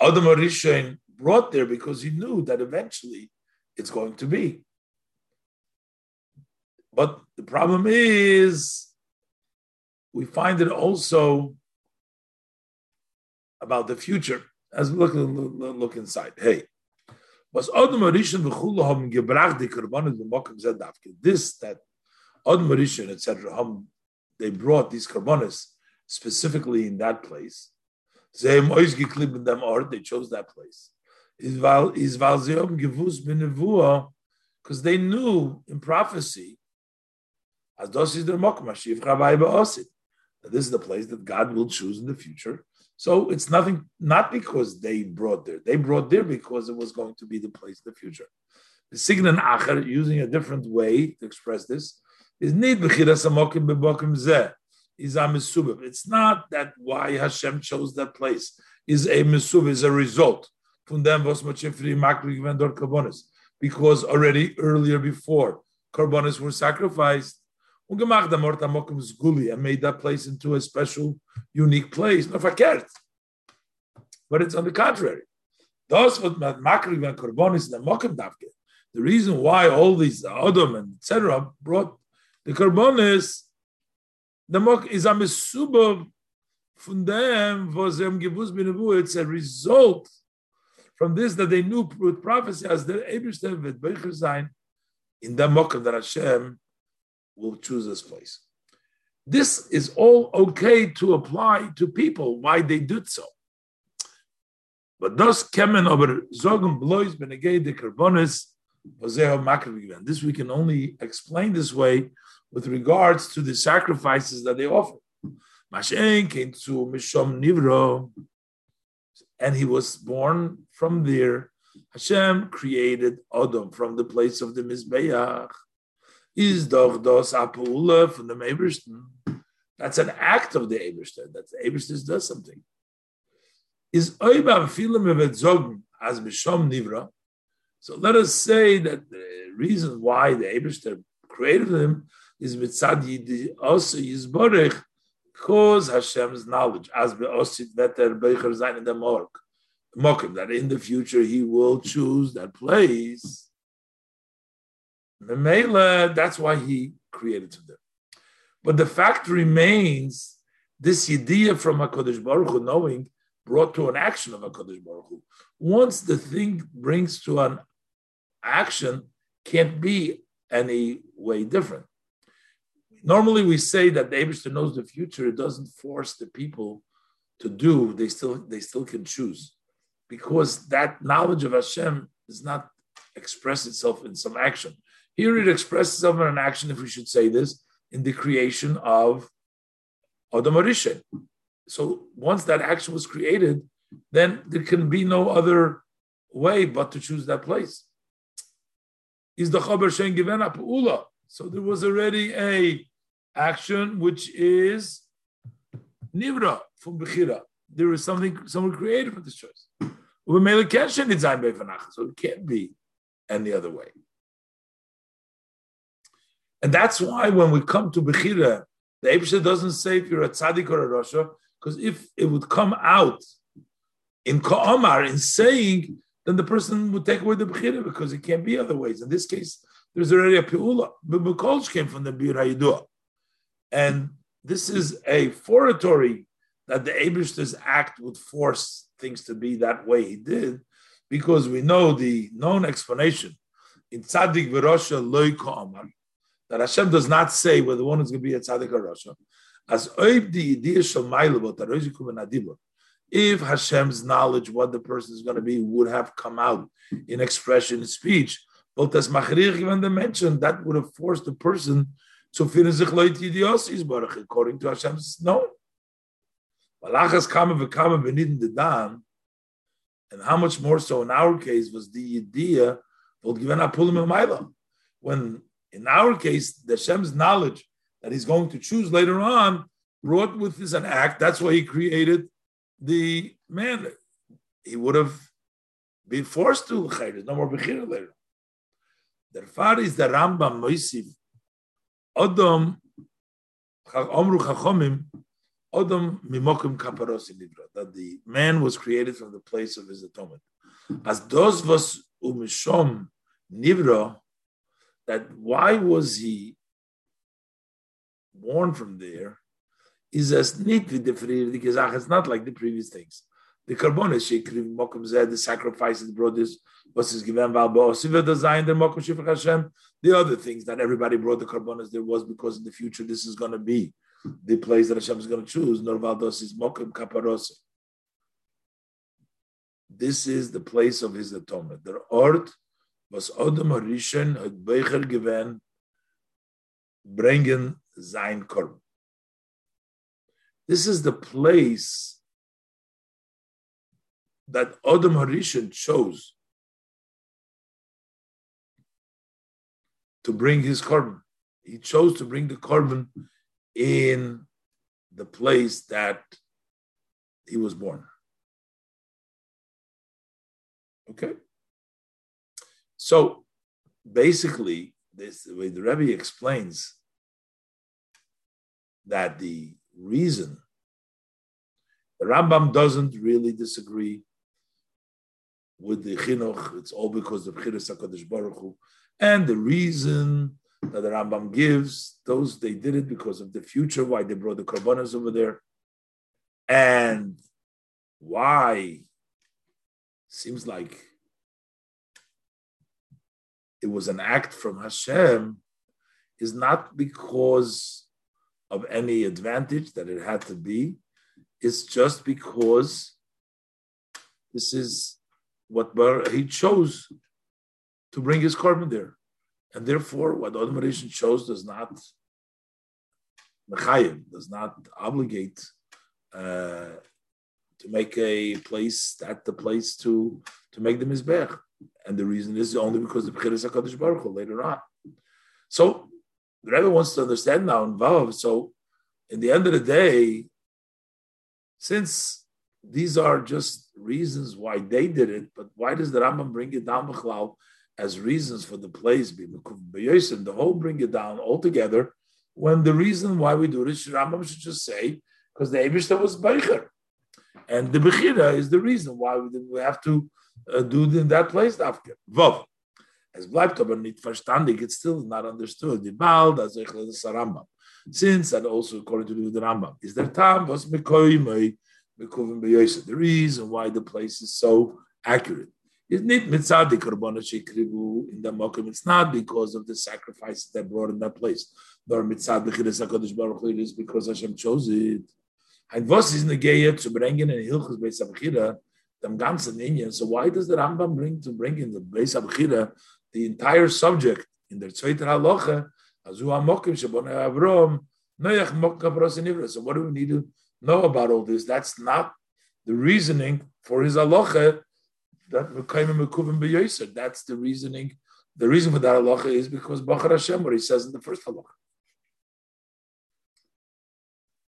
Adam Harishon brought there because he knew that eventually it's going to be. But the problem is, we find it also about the future as we look, look, look inside. Hey, was Adam Rishon v'chulu haben gebracht die Korbanos b'mokim zedavke. This, that Adam Rishon, etc., haben, they brought these Korbanos specifically in that place. Euch geklebt in them art, they chose that place. Is sie haben gewusst because they knew in prophecy, as das ist der Ba'osid, that this is the place that God will choose in the future. So it's nothing, not because they brought there. They brought there because it was going to be the place in the future. The signan acher, using a different way to express this, is need b'chiras amokim b'bokim zeh. Is a mesubah. It's not that why Hashem chose that place. Is a mesubah, is a result from them makri. Because already earlier before, karbonis were sacrificed, and made that place into a special, unique place. No verkehrt. But it's on the contrary. Thus, what makri and korbanis and mokim davke. The reason why all these Adam and etc. brought the korbanis, the mok is a mesubah from them was them givus It's a result from this that they knew with prophecy as the Eberstein with Becher sein in the mokim that Hashem will choose this place. This is all okay to apply to people, why they did so. But thus kemen over zogen blois benegay de carbonis This we can only explain this way with regards to the sacrifices that they offer. Mashen came to Mishom Nivro, and he was born from there. Hashem created Adam from the place of the Mizbeach is doch das Apula from the Ebersten. That's an act of the Ebersten. That the Ebersten does something. Is oibam filim zogen as b'shom nivra. So let us say that the reason why the Ebersten created him is mitzad yidi also yizborech because Hashem's knowledge as be'osit veter beicher zayin morg. Mokim, that in the future he will choose that place Memela, that's why he created them. But the fact remains, this idea from HaKadosh Baruch Hu, knowing, brought to an action of HaKadosh Baruch Hu. Once the thing brings to an action, can't be any way different. Normally, we say that the Abishter knows the future. It doesn't force the people to do. They still they still can choose, because that knowledge of Hashem does not express itself in some action. Here it expresses itself in an action, if we should say this, in the creation of Adam Arishan. So once that action was created, then there can be no other way but to choose that place. Is the chaber shen given up ula? So there was already a action which is nivra from bechira. There is something someone created for this choice. So it can't be any other way. And that's why when we come to Bechira, The Abishah doesn't say if you're a tzaddik or a rasha, because if it would come out in Ka'amar in saying, then the person would take away the Bechira because it can't be other ways. In this case, there's already a Pi'ula. But Bukolj came from the Bir Hayidua. And this is a foratory that the Abishah's act would force things to be that way he did, because we know the known explanation in Tzaddik V'Rosha Loi Ka'amar, that Hashem does not say whether one is going to be a Tzaddik or Rasha. As the if Hashem's knowledge what the person is going to be would have come out in expression, in speech, but as Machrich even mentioned, that would have forced the person to finish the according to Hashem's knowing. Malachas kama v'kama v'nidin dedan, and how much more so in our case was the idea when in our case the Hashem's knowledge that he's going to choose later on brought with this an act. That's why he created the man. He would have been forced to There's no more Bechira later. Therefore is the Rambam Moisiv. Adam Omru Chachomim Adam mimokim kaparos that the man was created from the place of his atonement. As those was umishom nivra, that why was he born from there? Is as neat with the friyah It's not like the previous things. The karbonis shekriv mokum zed the sacrifices brought this was his given valbo siva design the mokum shifach Hashem. The other things that everybody brought the karbonis there was because in the future this is going to be the place that Hashem is going to choose. Norval Norvaldos is Mokim Kaparos. This is the place of his atonement. The Ort was hat bringen sein. This is the place that Odom Harishon chose to bring his korban. He chose to bring the korban in the place that he was born. Okay? So basically, this the way the Rebbe explains that the reason the Rambam doesn't really disagree with the chinuch. It's all because of Chiras Hakadosh Baruch Hu, and the reason that the Rambam gives. Those they did it because of the future, why they brought the karbanas over there, and why seems like it was an act from Hashem is not because of any advantage that it had to be. It's just because this is what Bar- he chose to bring his korban there. And therefore, what the Adam shows does not mechayim, does not obligate uh, to make a place that the place to to make the mizbech. And the reason is only because the Bchiris HaKadosh Baruch Hu later on. So the Rebbe wants to understand now involved. So in the end of the day, since these are just reasons why they did it, but why does the Rambam bring it down B'chlal as reasons for the place be and the whole bring it down altogether. When the reason why we do this, Rambam should just say because the Eibushter was Beicher, and the Bechira is the reason why we, have to uh, do it in that place. After Vov, as bleibt aber nicht verstandig, it's still not understood. The Baal das the Rambam, since that also according to the Rambam is there time was The reason why the place is so accurate is not mitzadi korbanot shekrivu in the mokim. It's not because of the sacrifices that brought in that place. Nor mitzad b'chidas hakadosh baruch Hu. It is because Hashem chose it. And was is negeya to bring in hilchus beis abchira dem ganzen Indian. So why does the Rambam bring to bring in the beis abchira the entire subject in their zweiter halacha azu hamokim shebonei Avrom noyach mokim So what do we need to know about all this? That's not the reasoning for his halacha that That's the reasoning. The reason for that halacha is because Bachar Hashem, what he says in the first halacha.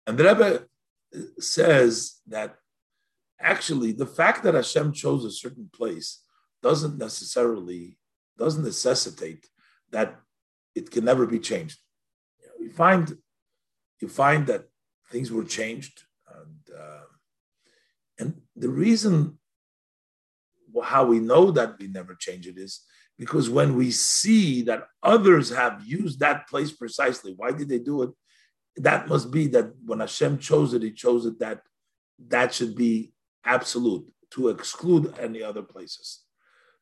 And the Rebbe says that actually the fact that Hashem chose a certain place doesn't necessarily doesn't necessitate that it can never be changed. You, know, you find you find that things were changed. And, uh, and the reason how we know that we never change it is because when we see that others have used that place precisely, why did they do it? That must be that when Hashem chose it, He chose it that that should be absolute to exclude any other places.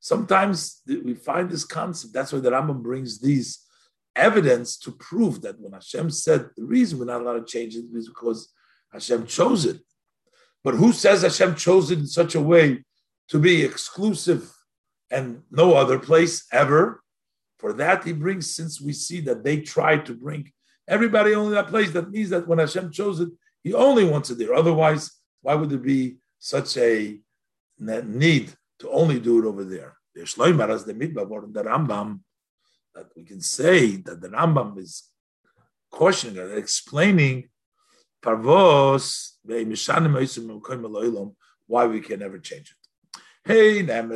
Sometimes we find this concept. That's why the Rambam brings these evidence to prove that when Hashem said the reason we're not allowed to change it is because Hashem chose it. But who says Hashem chose it in such a way to be exclusive and no other place ever? For that he brings, since we see that they tried to bring everybody only that place, that means that when Hashem chose it, he only wants it there. Otherwise, why would there be such a need to only do it over there? The Rambam that we can say that the Rambam is cautioning and explaining parvos why we can never change it. Hey. Let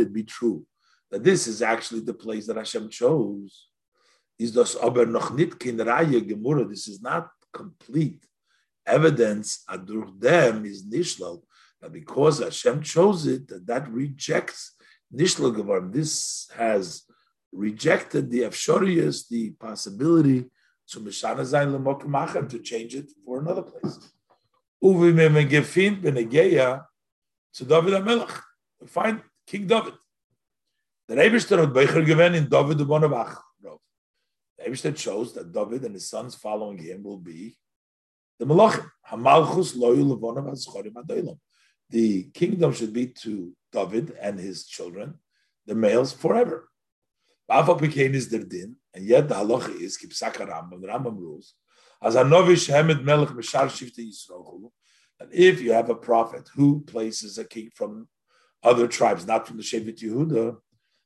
it be true that this is actually the place that Hashem chose. Is dos aber noch kin raya gemura. This is not complete evidence. Adur them is nishlal that because Hashem chose it, that that rejects Nishla This has rejected the Afshorius, the possibility to Mishana Zayin Lemokimachem to change it for another place. Uvi Memegefin Benegeya to David HaMelech. Find King David. The Rebishter had Beicher given in David the. The Rebishter chose that David and his sons following him will be the Melachim. Hamalchus loyu levonav azchorim adoilam. The kingdom should be to David and his children, the males, forever. Ba'afa is their and yet the halacha is kipsaka Rambam. The Rambam rules as a novish hemed melech mishar shifte Yisrael. And if you have a prophet who places a king from other tribes, not from the Shevet Yehuda,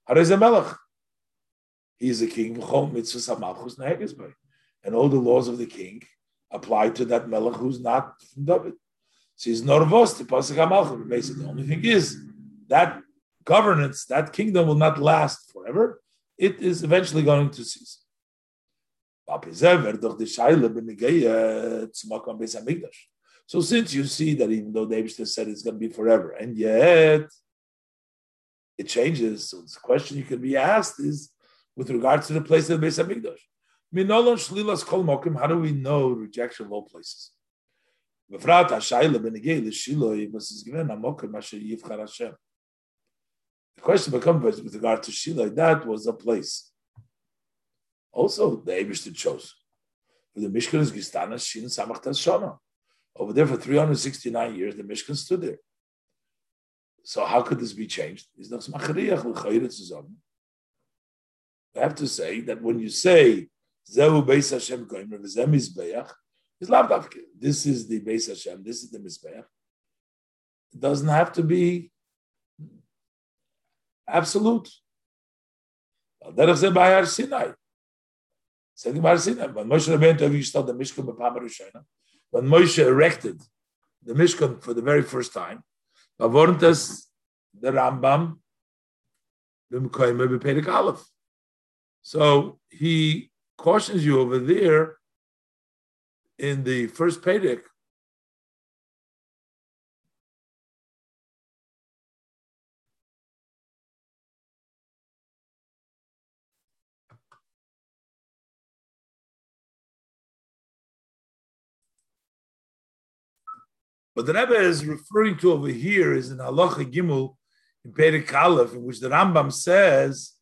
a melech. He is a king. And all the laws of the king apply to that melech who's not from David. So he's norvos to pasuk hamalchim. Basically, the only thing is that governance, that kingdom will not last forever. It is eventually going to cease. So since you see that even though David said it's going to be forever, and yet it changes, so the question you can be asked is with regards to the place of the Beis Hamikdash. How do we know rejection of all places? The question becomes with regard to Shiloh, that was a place. Also, the Abishter chose. The Mishkan is Gistana Shin Samachtas. Over there for 369 years, the Mishkan stood there. So how could this be changed? We have to say that when you say Zehu Beis Hashem Goimer V'Zem Mizbeach, it's Lavdavke. This is the Beis Hashem. This is the Mizbeach. It doesn't have to be absolute. Derech ze bei Har Sinai. Said Har Sinai. When Moshe Rabbeinu installed the Mishkan b'Pam Rishona, when Moshe erected the Mishkan for the very first time, us the Rambam b'Mkoyme b'Perek Aleph. So he cautions you over there in the first Perek But the Rebbe is referring to over here is in Halacha Gimel in Perek Aleph, in which the Rambam says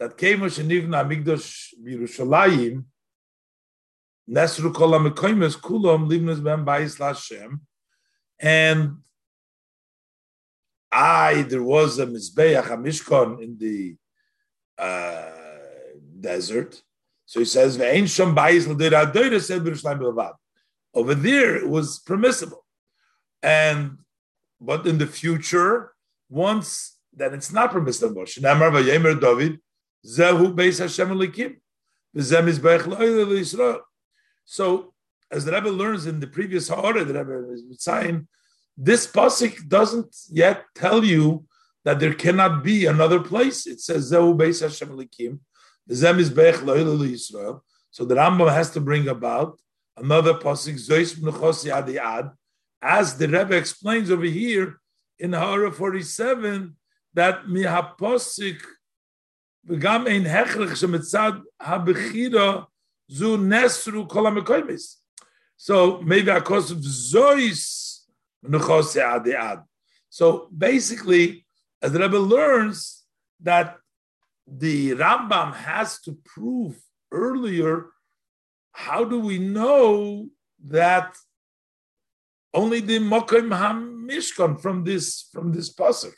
that Kemosh Nivna Amigdosh Yerushalayim Nesru Kol HaMekoymes Kulam Livnus Ben Bayis Lashem and I there was a Mizbeach, a Mishkan in the uh, desert. So he says, Over there, it was permissible. And but in the future, once that it's not permissible, Shnamar v'yemer David, zehu beis Hashem elikim, v'zem is Yisrael. So, as the Rebbe learns in the previous Ha'ara, the Rebbe is saying, this pasuk doesn't yet tell you that there cannot be another place. It says zehu beis Hashem elikim, v'zem is Yisrael. So the Rambam has to bring about another pasuk Zois Mnuchosi Adi Ad, as the Rebbe explains over here in Hara 47 that mihaposik hechrich shemitzad habechira zu nesru kol ha So maybe of zois nuchose adi ad. So basically, as the Rebbe learns that the Rambam has to prove earlier, how do we know that only the Mokim HaMishkan from this from this pasuk,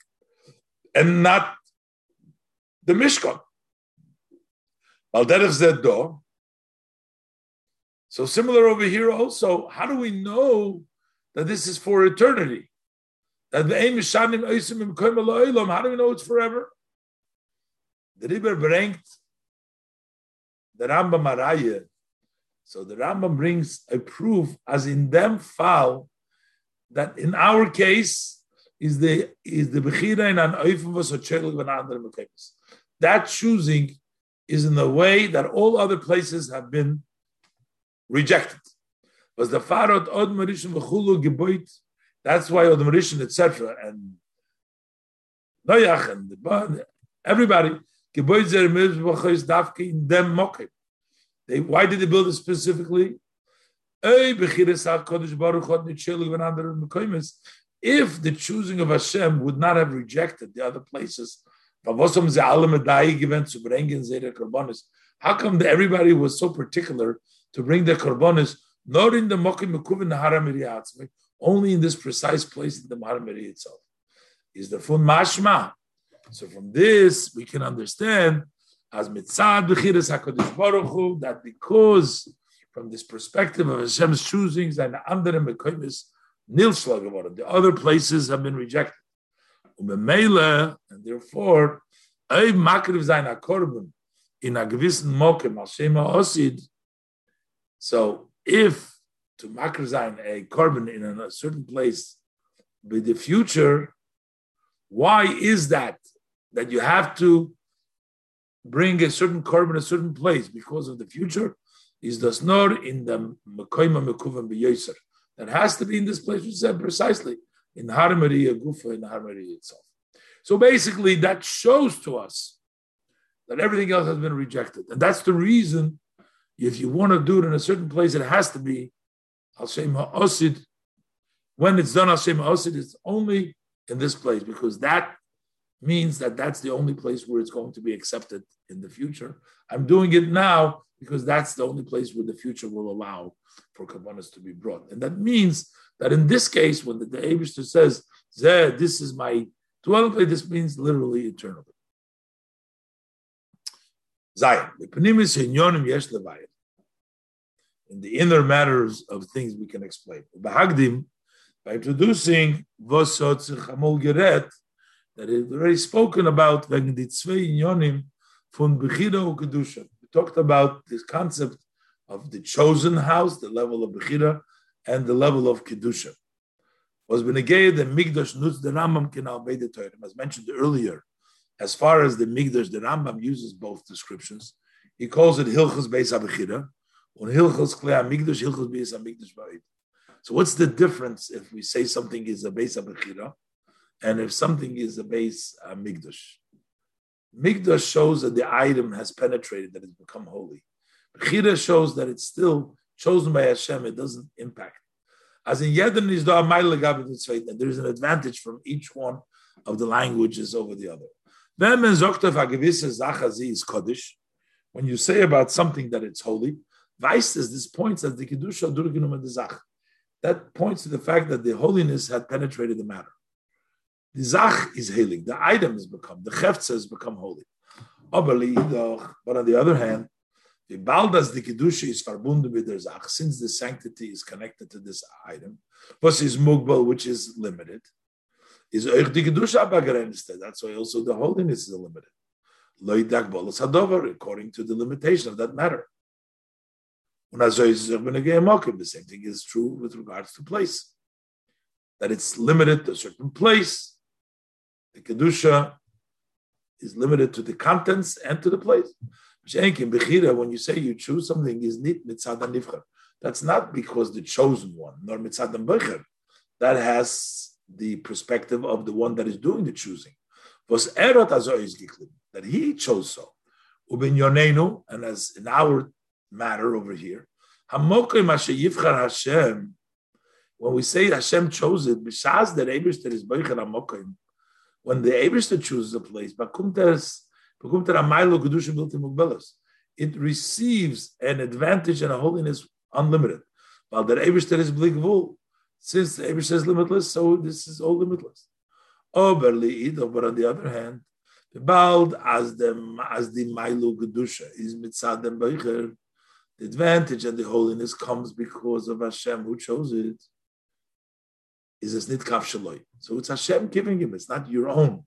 and not the Mishkan. Al derech do. So similar over here also. How do we know that this is for eternity? That the aim is shanim oisim im How do we know it's forever? The Rebbe bringt the Rambam Araya. So the Rambam brings a proof as in them fall that in our case is the is the bechira in an oifim was a That choosing is in the way that all other places have been rejected. Was the farod od marishim v'chulu geboit. That's why od marishim etc. and Noach and everybody geboit zer mizbachos dafke in them mokim. They why did they build it specifically? If the choosing of Hashem would not have rejected the other places, how come the, everybody was so particular to bring the korbanos not in the mokim mekuvin haramiri only in this precise place in the haramiri itself? Is the fun mashma? So from this we can understand as mitzad b'chiras hakadosh baruch Hu, that because from this perspective of Hashem's choosings and under the andere mekoimis nilschlag The other places have been rejected. and therefore, ei makriv zayin akorban in a gewissen mokem al osid. So if to makriv a korban in a certain place with the future, why is that? That you have to bring a certain korban a certain place because of the future? is das nor in the Mekoima Mekuvan B'Yoser. That has to be in this place, which said precisely in Har Moriah Gufa, in the Har Moriah itself. So basically, that shows to us that everything else has been rejected. And that's the reason, if you want to do it in a certain place, it has to be Al Shem Ha'osid. When it's done Al Shem Ha'osid, it's only in this place because that means that that's the only place where it's going to be accepted in the future. I'm doing it now because that's the only place where the future will allow for kabbanas to be brought. And that means that in this case, when the, the Abishter says, this is my dwelling place, this means literally eternally. Zion. In the inner matters of things we can explain. By introducing Vosot Geret, that is already spoken about wegen die Inyonim von Bechira und Kedusha talked about this concept of the chosen house, the level of Bechira, and the level of Kedusha. Was the Migdash Nutz the Rambam. As mentioned earlier, as far as the Migdash, the Rambam uses both descriptions. He calls it Hilchos Beis HaBechira, or Hilchos Klei HaMigdash, Hilchos Beis HaMigdash Ba'id. So what's the difference if we say something is a Beis HaBechira and if something is a Beis HaMigdash? Migdash shows that the item has penetrated, that it's become holy. Bechira shows that it's still chosen by Hashem, it doesn't impact. As in Yedin the there is an advantage from each one of the languages over the other. is When you say about something that it's holy, Weiss this points at the Kedusha Durginum Zach. That points to the fact that the holiness had penetrated the matter. The Zach is healing. The item has become, the Cheftza has become holy. But on the other hand, the Baldas, the Kedusha is verbunden with the Zach, since the sanctity is connected to this item, plus is Mugbal, which is limited, is Euch the Kedusha Bagrenste. That's why also the holiness is limited. Loy Dagbal Sadover, according to the limitation of that matter. The same thing is true with regards to place. That it's limited to a certain place, the Kedusha is limited to the contents and to the place. When you say you choose something, is nit mitzad nivchar. That's not because the chosen one, nor mitzad becher. That has the perspective of the one that is doing the choosing. Was erot that he chose so. Ubin yonenu, and as in our matter over here, Hashem. When we say Hashem chose it, b'shas that Eibishter is boicher hamokim. When the Eibishter chooses a place, it receives an advantage and a holiness unlimited. While the Eibishter is bligvul, since the Eibishter is limitless, so this is all limitless. Oberli but on the other hand, the bald as the as the Mailu Gedusha is mitzadem beicher, the advantage and the holiness comes because of Hashem who chose it. Is a snit kaf So it's Hashem giving him. It's not your own.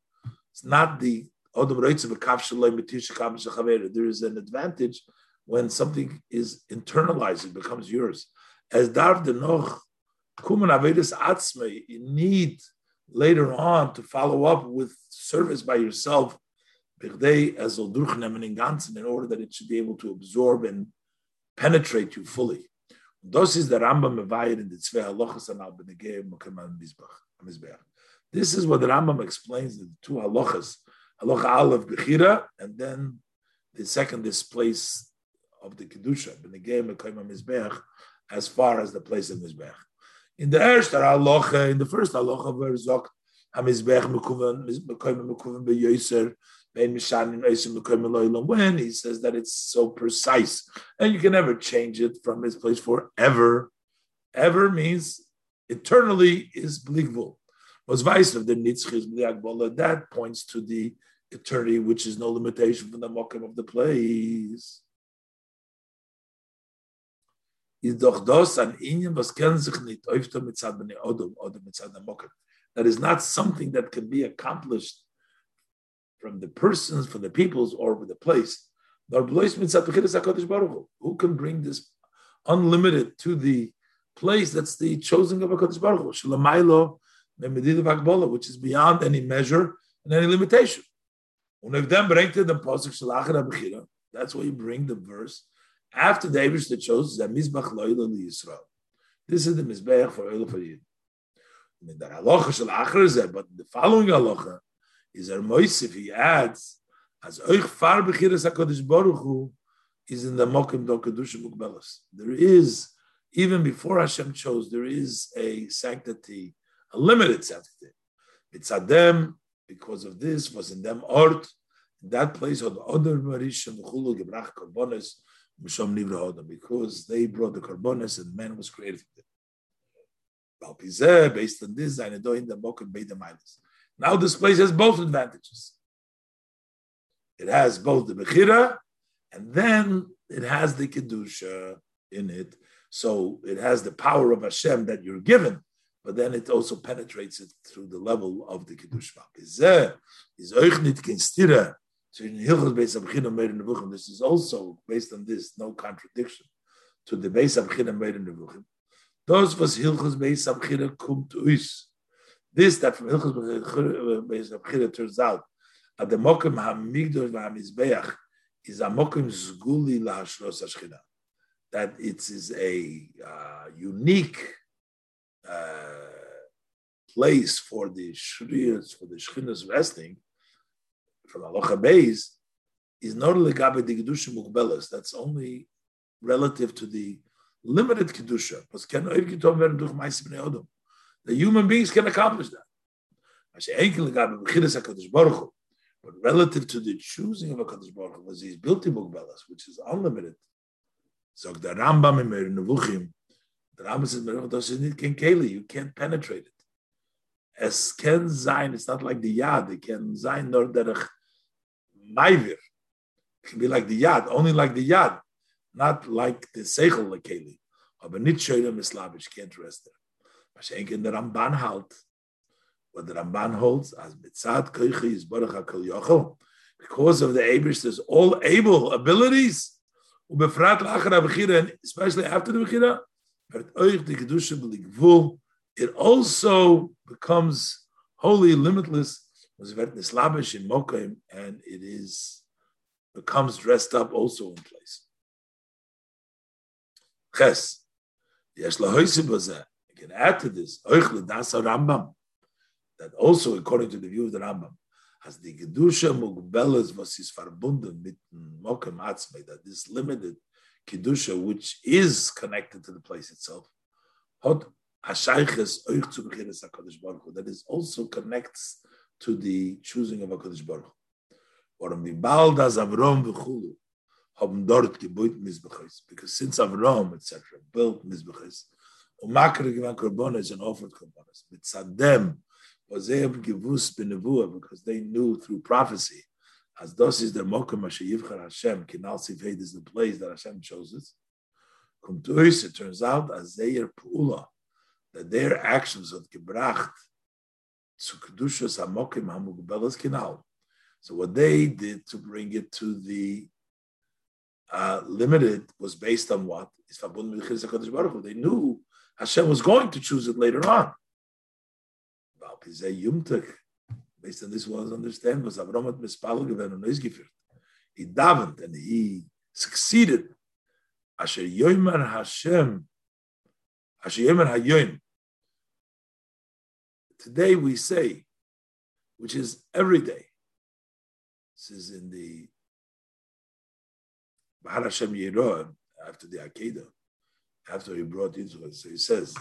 It's not the odom a kaf shaloi There is an advantage when something is internalized, it becomes yours. As darf the noch kumen avedis atzme, you need later on to follow up with service by yourself, in order that it should be able to absorb and penetrate you fully. This is the Rambam in the Tzvei Halachas and Al Mizbech. This is what the Rambam explains the two halachas, halacha aleph bechira, and then the second is place of the kedusha, b'negei mekayim mizbech, as far as the place of mizbech. In the first halacha, in the first halacha, where zok hamizbech mekayim mekuven beyoser when he says that it's so precise and you can never change it from its place forever. Ever means eternally is bligvul. Was vice of the nitzchis that points to the eternity, which is no limitation from the mokim of the place. That is not something that can be accomplished from the persons, from the peoples, or with the place. Who can bring this unlimited to the place that's the chosen of HaKadosh Baruch Hu? which is beyond any measure and any limitation. That's why you bring the verse after the Abish that chose the Mizbach Yisrael. This is the Mizbech for Oil for Yid. But the following halacha is er moisif, he adds, as oich far bechiras HaKadosh Baruch Hu is in the Mokim Do Kedusha Mukbelas. There is, even before Hashem chose, there is a sanctity, a limited sanctity. It's Adem, because of this, was in them art, in that place on the other Marishim, Chulu Gebrach Karbonis, Mishom Nivra Hodam, because they brought the Karbonis and man was created. Based on this, I know in the Mokim Beit now this place has both advantages. It has both the Bechira and then it has the Kedusha in it. So it has the power of Hashem that you're given, but then it also penetrates it through the level of the Kedusha. This is also based on this, no contradiction to the base of China made in the Those was Hilchus Beis Abchira kum to us. This that from Hilchos Bechira turns out at the Mokim Hamigdor VaHamizbeach is a Mokim Zguli LaHashros Hashchina. That it is a uh, unique uh, place for the Shriyas, for the Shechina's resting from Aloha Beis is not legabe the Kedusha Mukbelas. That's only relative to the limited Kedusha. The human beings can accomplish that. I say, but relative to the choosing of a Kaddish Baruch Hu, his built in Mugbelas, which is unlimited. So the Rambam in Nevuchim, the Rambam says, keli, you can't penetrate it. As zayin, it's not like the yad, it can zayin nor derech maivir. It can be like the yad, only like the yad, not like the seichel lekeli. Aber nicht schöner mislabish, can't rest there. Mashenk in the Ramban halt. What the Ramban holds as mitzad koichi is baruch hakol yochel. Because of the Abish, there's all able abilities. Lachar abchira, and especially after the bechira, it also becomes wholly limitless. in and it is becomes dressed up also in place. Ches. Yesh lahoisi You can add to this, that also according to the view of the Rambam, as the Kedusha Mugbelas was is verbunden mit Mokem Atzmei, that this limited Kedusha, which is connected to the place itself, that is also connects to the choosing of HaKadosh Baruch Warum die bald as Avrom v'chulu haben dort gebaut Mizbechis, because since Avrom, etc., built Mizbechis, und makre gewan korbanos and offered korbanos, mit Sadem, was they have givus b'nevuah, because they knew through prophecy, as thus is the mokum yivchar Hashem, kinal sifed is the place that Hashem chooses. Come it turns out, as their pula, that their actions have gebracht zu kedushas hamokim hamugbelas kinal. So what they did to bring it to the uh, limited was based on what is what? They knew Hashem was going to choose it later on. Based on this was understand was Avram hat mispalo gewen und is geführt. He davened and he succeeded. Asher yomer Hashem, Asher yomer. Today we say, which is every day. This is in the Bahar Hashem Yeroah, after the Akedah, after he brought it. So he says,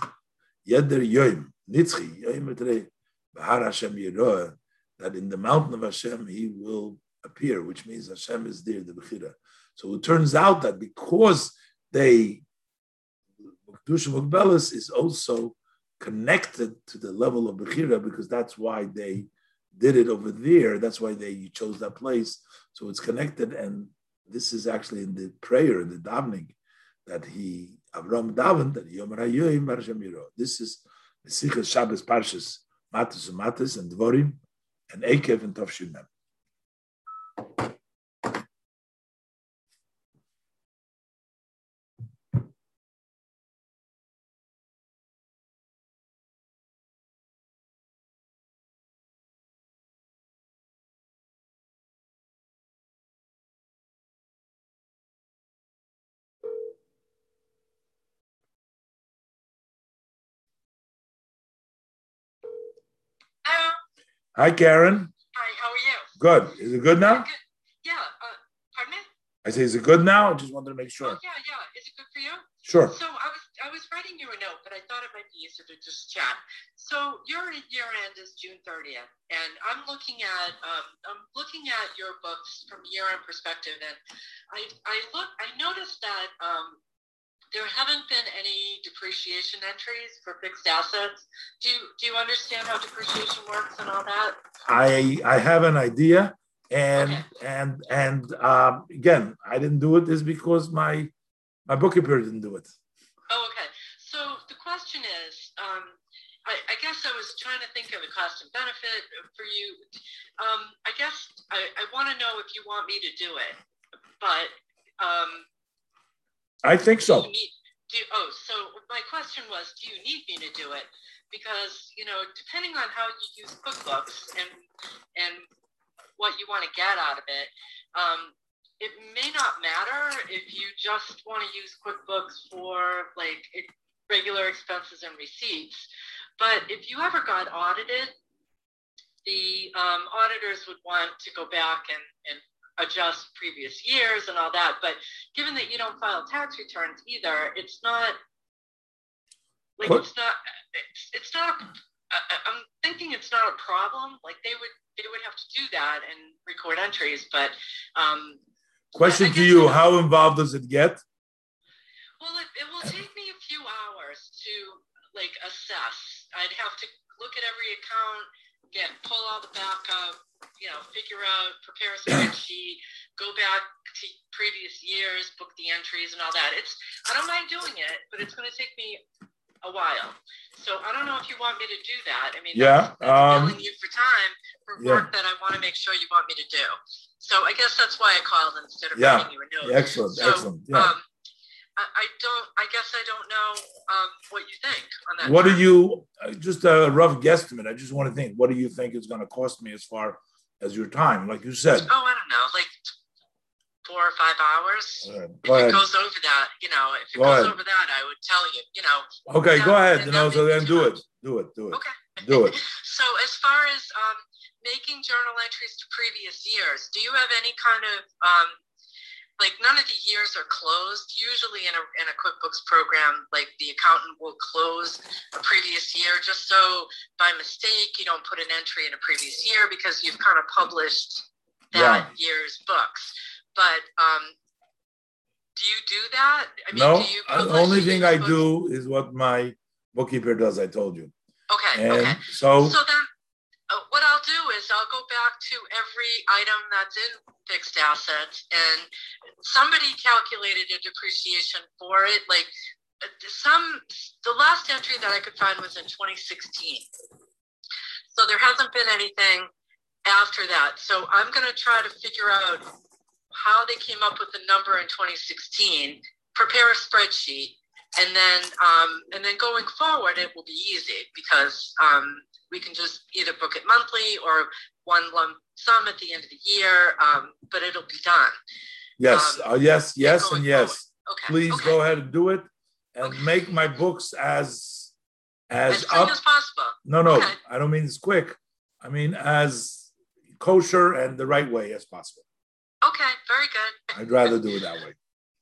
Yeder Yoim, Nitzchi, Yoim Etrei, Bahar Hashem Yeroah, that in the mountain of Hashem he will appear, which means Hashem is there, the Bechira. So it turns out that because they, Kedusha Mugbelis is also connected to the level of Bechira because that's why they did it over there. That's why they chose that place. So it's connected. And this is actually in the prayer, in the davening, that he, Avram davened, that Yom Rayoim Miro. This is the Sikhas Shabbos Parshas Matis and Matis and Dvorim and Ekev and Tov Mem. Hi, Karen. Hi, how are you? Good. Is it good now? Good. Yeah. Uh, pardon me? I say, is it good now? I just wanted to make sure. Oh, yeah, yeah. Is it good for you? Sure. So I was I was writing you a note, but I thought it might be easier to just chat. So your year end is June 30th, and I'm looking at um, I'm looking at your books from year end perspective, and I I look I noticed that um, there haven't been any depreciation entries for fixed assets. Do you, do you understand how depreciation works and all that? I I have an idea, and okay. and and um, again, I didn't do it. Is because my my bookkeeper didn't do it. Oh, okay. So the question is, um, I, I, guess I was trying to think of the cost and benefit for you. Um, I guess I, I want to know if you want me to do it, but um, I think so. Do need, do, oh, so my question was, do you need me to do it? Because you know, depending on how you use QuickBooks and and what you want to get out of it, um, it may not matter if you just want to use QuickBooks for like regular expenses and receipts. But if you ever got audited, the um, auditors would want to go back and, and adjust previous years and all that. But given that you don't file tax returns either, it's not like what? it's not it's, it's not. A, I'm thinking it's not a problem. Like they would they would have to do that and record entries, but. Um, Question to you: How involved does it get? Well, it, it will take me a few hours to like assess. I'd have to look at every account, get pull all the backup, you know, figure out, prepare a spreadsheet, go back to previous years, book the entries and all that. It's I don't mind doing it, but it's going to take me a while. So I don't know if you want me to do that. I mean, yeah, that's, that's um, you for time for yeah. work that I want to make sure you want me to do. So I guess that's why I called instead of yeah. writing you a note. Excellent, so, excellent. Yeah. Um, I, don't. I guess I don't know um, what you think on that. What do you? Uh, just a rough guesstimate. I just want to think. What do you think is going to cost me as far as your time, like you said. Oh, I don't know, like four or five hours. Go if ahead. it goes over that, you know, if it Go goes ahead. over that, I would tell you, you know. Okay, go ahead. that You know, so then do it. Do it. Do it. Okay. Do it. So as far as um, making journal entries to previous years, do you have any kind of um, like none of the years are closed? Usually in a in a QuickBooks program, like the accountant will close a previous year just so by mistake you don't put an entry in a previous year because you've kind of published that year's books. But um, do you do that? I mean, No, do you uh, the only thing I do is what my bookkeeper does. I told you. Okay. And okay. so, So then, uh, what I'll do is I'll go back to every item that's in fixed assets, and somebody calculated a depreciation for it. Like uh, some, the last entry that I could find was in 2016. So there hasn't been anything after that. So I'm going to try to figure out how they came up with the number in 2016. Prepare a spreadsheet and then um, and then going forward it will be easy because um, we can just either book it monthly or one lump sum at the end of the year um, but it'll be done yes, um, uh, yes, yes, going and yes. okay Please okay. go ahead and do it, and Okay. make my books as as as up. as possible No, no. I don't mean as quick. I mean as kosher and the right way as possible. okay very good I'd rather do it that way.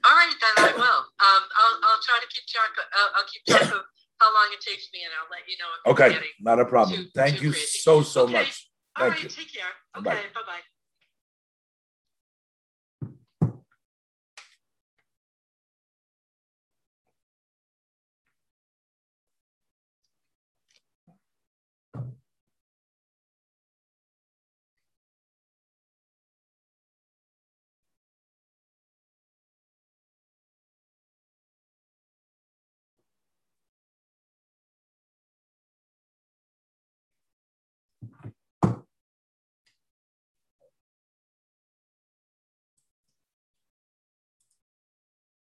All right then i will um, I'll, I'll try to keep track of, I'll, I'll keep track of how long it takes me and i'll let you know if Okay, not a problem. Too- Thank too you crazy. so so Okay. much. all Thank right you. take care okay bye-bye